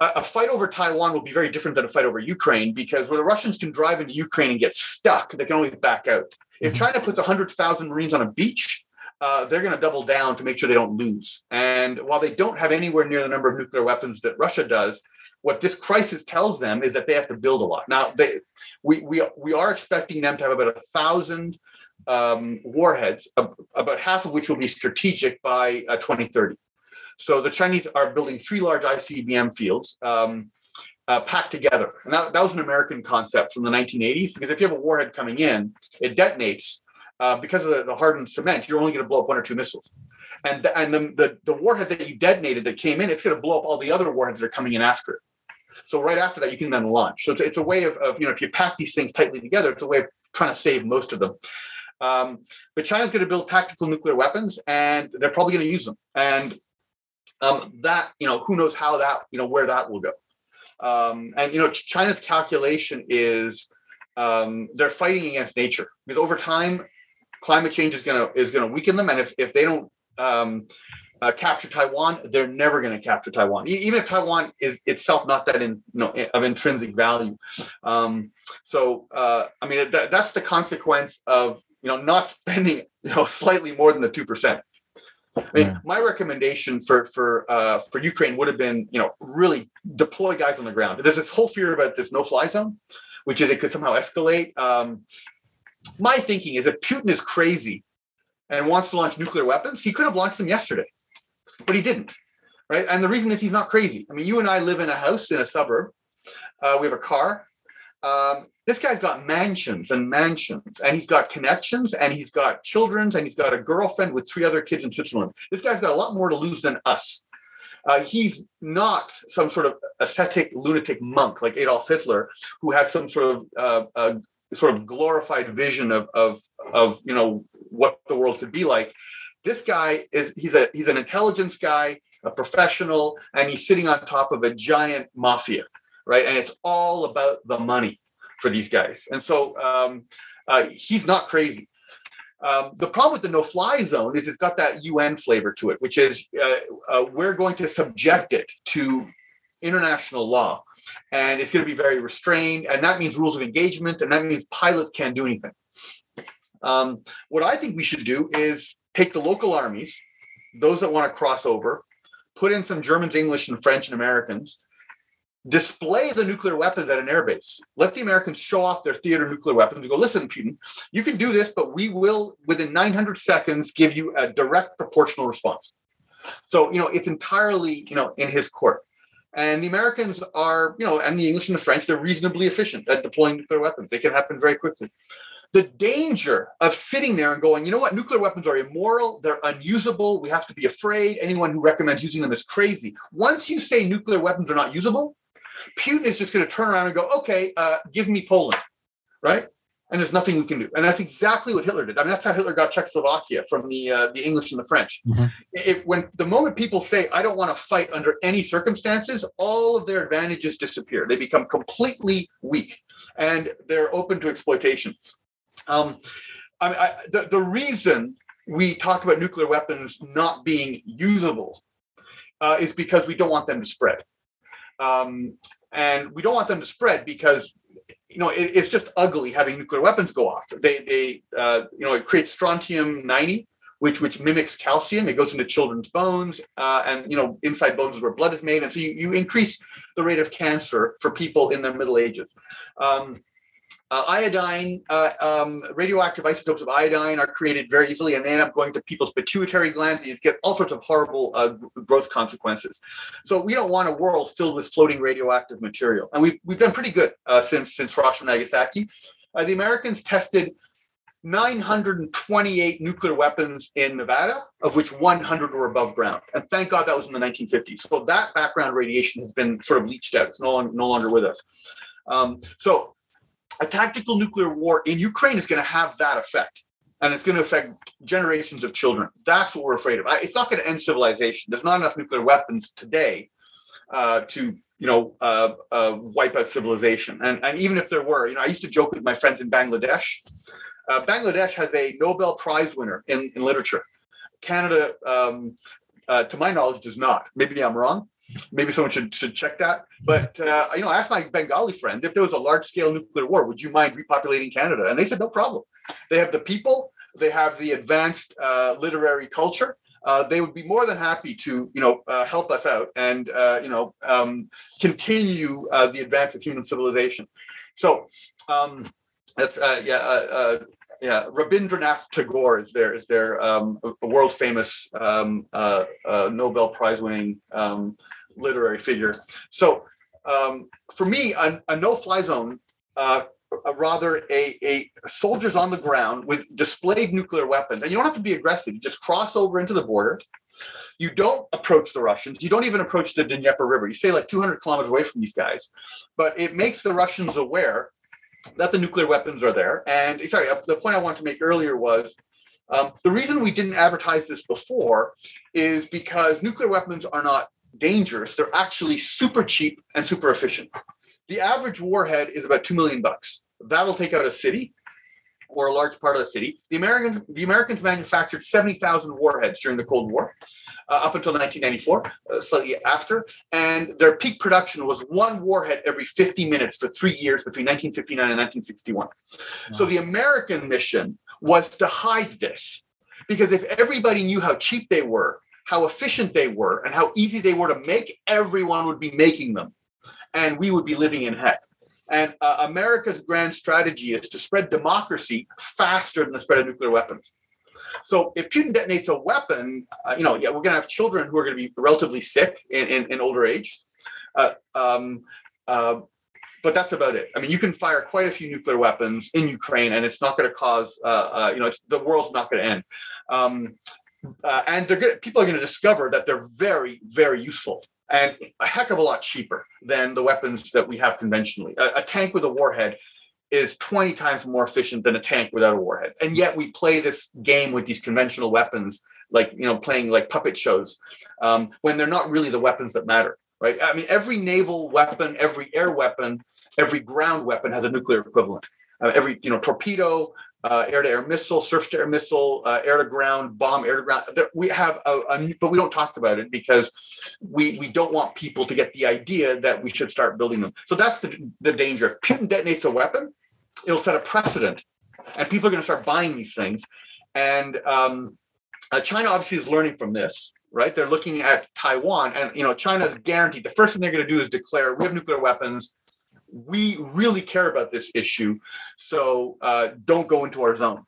a, a, fight over Taiwan will be very different than a fight over Ukraine because where the Russians can drive into Ukraine and get stuck, they can always back out. If mm-hmm. China puts 100,000 Marines on a beach, uh, they're going to double down to make sure they don't lose. And while they don't have anywhere near the number of nuclear weapons that Russia does, what this crisis tells them is that they have to build a lot. Now, they, we, we, we are expecting them to have about a thousand um, warheads, about half of which will be strategic by uh, 2030. So the Chinese are building three large ICBM fields um, uh, packed together. And that, that was an American concept from the 1980s, because if you have a warhead coming in, it detonates. Uh, because of the, the, hardened cement, you're only going to blow up one or two missiles. And, and the, the, the warhead that you detonated that came in, it's going to blow up all the other warheads that are coming in after it. So right after that, you can then launch. So it's, it's a way of, of, you know, if you pack these things tightly together, it's a way of trying to save most of them. Um, but China's going to build tactical nuclear weapons, and they're probably going to use them. And um, that, you know, who knows how that, you know, where that will go. Um, and you know, China's calculation is um, they're fighting against nature because over time, climate change is going to is going to weaken them, and if if they don't um, uh, capture Taiwan, they're never going to capture Taiwan, even if Taiwan is itself not that in, you know, of intrinsic value. Um, so, uh, I mean, that, that's the consequence of you know not spending you know slightly more than the two percent. I mean, yeah. my recommendation for for uh, for Ukraine would have been, you know, really deploy guys on the ground. There's this whole fear about this no-fly zone, which is it could somehow escalate. Um, my thinking is if Putin is crazy and wants to launch nuclear weapons, he could have launched them yesterday but he didn't, right? And the reason is he's not crazy. I mean, you and I live in a house in a suburb. Uh, we have a car. Um, this guy's got mansions and mansions, and he's got connections, and he's got children's, and he's got a girlfriend with three other kids in Switzerland. This guy's got a lot more to lose than us. Uh, he's not some sort of ascetic lunatic monk like Adolf Hitler, who has some sort of uh, uh, sort of glorified vision of of of you know what the world could be like. This guy is he's a he's an intelligence guy, a professional, and he's sitting on top of a giant mafia, right? And it's all about the money for these guys. And so um, uh, he's not crazy. Um, the problem with the no-fly zone is it's got that UN flavor to it, which is uh, uh, we're going to subject it to international law, and it's going to be very restrained, and that means rules of engagement, and that means pilots can't do anything. Um, what I think we should do is take the local armies, those that want to cross over, put in some Germans, English, and French and Americans, display the nuclear weapons at an airbase. Let the Americans show off their theater nuclear weapons and go, listen, Putin, you can do this, but we will, within 900 seconds, give you a direct proportional response. So, you know, it's entirely, you know, in his court. And the Americans are, you know, and the English and the French, they're reasonably efficient at deploying nuclear weapons. They can happen very quickly the danger of sitting there and going, you know what, nuclear weapons are immoral, they're unusable, we have to be afraid. Anyone who recommends using them is crazy. Once you say nuclear weapons are not usable, Putin is just going to turn around and go, okay, uh, give me Poland, right? And there's nothing we can do. And that's exactly what Hitler did. I mean, that's how Hitler got Czechoslovakia from the uh, the English and the French. Mm-hmm. If when the moment people say, I don't want to fight under any circumstances, all of their advantages disappear. They become completely weak and they're open to exploitation. Um, I, I, the, the reason we talk about nuclear weapons not being usable uh, is because we don't want them to spread. Um, and we don't want them to spread because you know it, it's just ugly having nuclear weapons go off. They they uh, you know it creates strontium ninety, which which mimics calcium. It goes into children's bones, uh, and you know inside bones is where blood is made, and so you, you increase the rate of cancer for people in their middle ages. Um, uh, iodine, uh, um, radioactive isotopes of iodine are created very easily, and they end up going to people's pituitary glands. And you get all sorts of horrible uh, growth consequences. So we don't want a world filled with floating radioactive material, and we've we've done pretty good uh, since since Hiroshima Nagasaki. Uh, the Americans tested 928 nuclear weapons in Nevada, of which 100 were above ground. And thank God that was in the 1950s. So that background radiation has been sort of leached out. It's no, longer, no longer with us. Um, so a tactical nuclear war in Ukraine is going to have that effect. And it's going to affect generations of children. That's what we're afraid of. It's not going to end civilization. There's not enough nuclear weapons today uh, to, you know, uh, uh, wipe out civilization. And, and even if there were, you know, I used to joke with my friends in Bangladesh. Uh, Bangladesh has a Nobel Prize winner in, in literature. Canada, um, uh, to my knowledge, does not. Maybe I'm wrong maybe someone should, should check that. But uh, you know, I asked my Bengali friend if there was a large scale nuclear war, would you mind repopulating Canada? And they said no problem. They have the people, they have the advanced uh, literary culture. Uh, they would be more than happy to, you know, uh, help us out and you know um, continue the advance of human civilization. So um, that's yeah yeah, Rabindranath Tagore is there is there um, a world famous um, uh, uh, Nobel Prize winning um, literary figure. So um, for me, a, a no-fly zone, uh, a rather a, a soldiers on the ground with displayed nuclear weapons, and you don't have to be aggressive. You just cross over into the border. You don't approach the Russians. You don't even approach the Dnieper River. You stay like 200 kilometers away from these guys, but it makes the Russians aware that the nuclear weapons are there. And sorry, uh, the point I wanted to make earlier was um, the reason we didn't advertise this before is because nuclear weapons are not dangerous. They're actually super cheap and super efficient. The average warhead is about two million bucks. That'll take out a city. Or a large part of the city. The Americans, the Americans manufactured 70,000 warheads during the Cold War, uh, up until 1994, uh, slightly after. And their peak production was one warhead every 50 minutes for three years between 1959 and 1961. Wow. So the American mission was to hide this. Because if everybody knew how cheap they were, how efficient they were, and how easy they were to make, everyone would be making them. And we would be living in heck. And uh, America's grand strategy is to spread democracy faster than the spread of nuclear weapons. So if Putin detonates a weapon, uh, you know, yeah, we're going to have children who are going to be relatively sick in, in, in older age. Uh, um, uh, but that's about it. I mean, you can fire quite a few nuclear weapons in Ukraine, and it's not going to cause, uh, uh, you know, the world's not going to end. Um, uh, and they're gonna, people are going to discover that they're very, very useful and a heck of a lot cheaper than the weapons that we have conventionally. A, a, tank with a warhead is 20 times more efficient than a tank without a warhead. And yet we play this game with these conventional weapons, like, you know, playing like puppet shows um, when they're not really the weapons that matter, right? I mean, every naval weapon, every air weapon, every ground weapon has a nuclear equivalent. Uh, every, you know, torpedo, uh, air-to-air missile, surface-to-air missile, uh, air-to-ground bomb, air-to-ground. We have a, a, but we don't talk about it because we we don't want people to get the idea that we should start building them. So that's the the danger. If Putin detonates a weapon, it'll set a precedent, and people are going to start buying these things. And um, uh, China obviously is learning from this, right? They're looking at Taiwan, and you know, China is guaranteed. The first thing they're going to do is declare we have nuclear weapons we really care about this issue, so uh, don't go into our zone.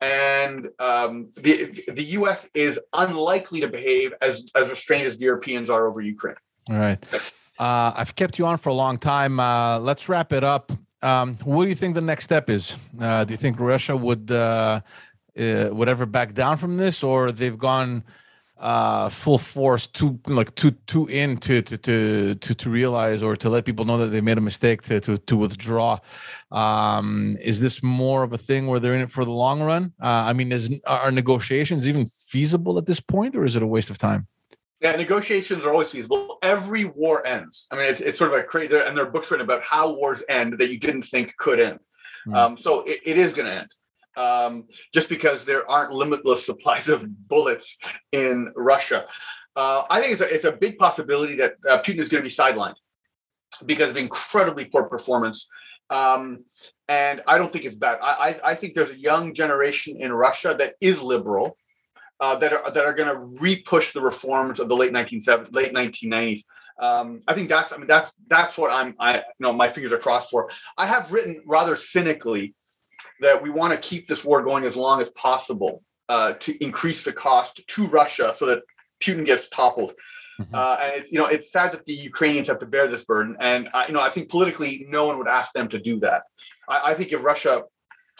And um, the the U.S. is unlikely to behave as as restrained as the Europeans are over Ukraine. All right. Uh, I've kept you on for a long time. Uh, let's wrap it up. Um, what do you think the next step is? Uh, do you think Russia would uh, uh, would ever back down from this, or they've gone uh full force too like too too in to to to to, to realize or to let people know that they made a mistake to to, to withdraw um is this more of a thing where they're in it for the long run uh, i mean is are negotiations even feasible at this point or is it a waste of time yeah, negotiations are always feasible. Every war ends. I mean, it's, it's sort of a crazy, and there are books written about how wars end that you didn't think could end. Mm. Um, so it, it is going to end um, just because there aren't limitless supplies of bullets in Russia. Uh, I think it's a, it's a big possibility that uh, Putin is going to be sidelined because of incredibly poor performance. Um, and I don't think it's bad. I, I, I, think there's a young generation in Russia that is liberal, uh, that are that are going to repush the reforms of the late 1970s, late 1990s. Um, I think that's I mean that's that's what I'm I you know my fingers are crossed for. I have written rather cynically that we want to keep this war going as long as possible uh, to increase the cost to Russia so that Putin gets toppled. Mm-hmm. Uh, and it's you know it's sad that the Ukrainians have to bear this burden, and uh, you know I think politically no one would ask them to do that. I, I think if Russia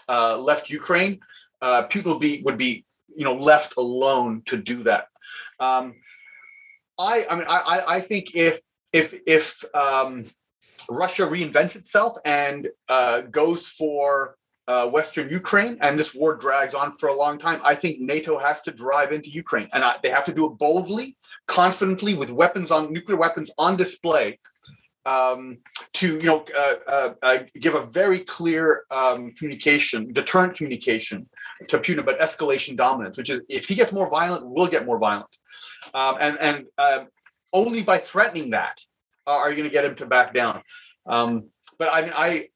uh, left Ukraine, uh, Putin would be would be you know left alone to do that. Um, I I mean I I think if if if um, Russia reinvents itself and uh, goes for uh, Western Ukraine, and this war drags on for a long time. I think NATO has to drive into Ukraine, and I, they have to do it boldly, confidently, with weapons on nuclear weapons on display, um, to you know uh, uh, uh give a very clear um, communication, deterrent communication to Putin about escalation dominance, which is if he gets more violent, we'll get more violent, um, and and um, only by threatening that are you going to get him to back down. Um, but I mean, I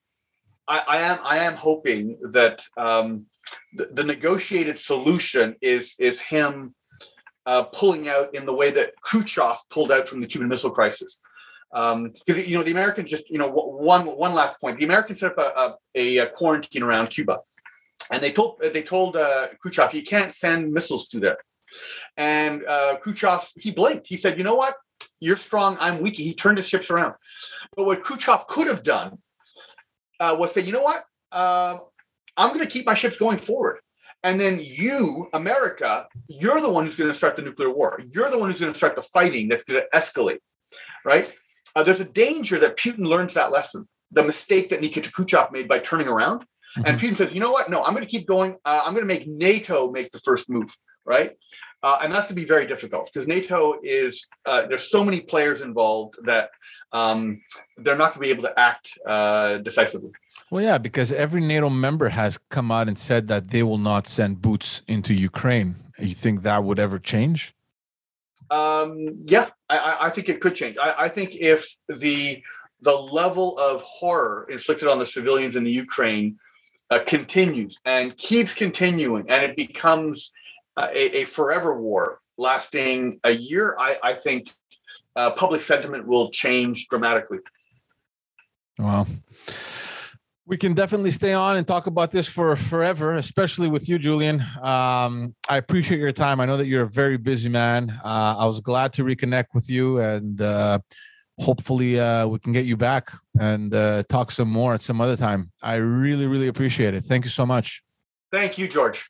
I, I am I am hoping that um, the, the, negotiated solution is is him uh, pulling out in the way that Khrushchev pulled out from the Cuban Missile Crisis. Because um, you know the Americans just you know one one last point. The Americans set up a, a, a quarantine around Cuba, and they told they told uh, Khrushchev you can't send missiles to there. And uh, Khrushchev he blinked. He said, "You know what? You're strong. I'm weak." He turned his ships around. But what Khrushchev could have done uh, was say, you know what? Uh, I'm going to keep my ships going forward. And then you, America, you're the one who's going to start the nuclear war. You're the one who's going to start the fighting that's going to escalate, right? Uh, there's a danger that Putin learns that lesson, the mistake that Nikita Khrushchev made by turning around. Mm-hmm. And Putin says, you know what? No, I'm going to keep going. Uh, I'm going to make NATO make the first move, right? Uh, and that's to be very difficult because NATO is uh, there's so many players involved that um, they're not going to be able to act uh, decisively. Well, yeah, because every NATO member has come out and said that they will not send boots into Ukraine. You think that would ever change? Um, yeah, I, I, think it could change. I, I think if the the level of horror inflicted on the civilians in the Ukraine uh, continues and keeps continuing, and it becomes a, a, forever war lasting a year, I, I think uh, public sentiment will change dramatically. Wow. We can definitely stay on and talk about this for forever, especially with you, Julian. Um, I appreciate your time. I know that you're a very busy man. Uh, I was glad to reconnect with you, and uh, hopefully, uh, we can get you back and uh, talk some more at some other time. I really, really appreciate it. Thank you so much. Thank you, George.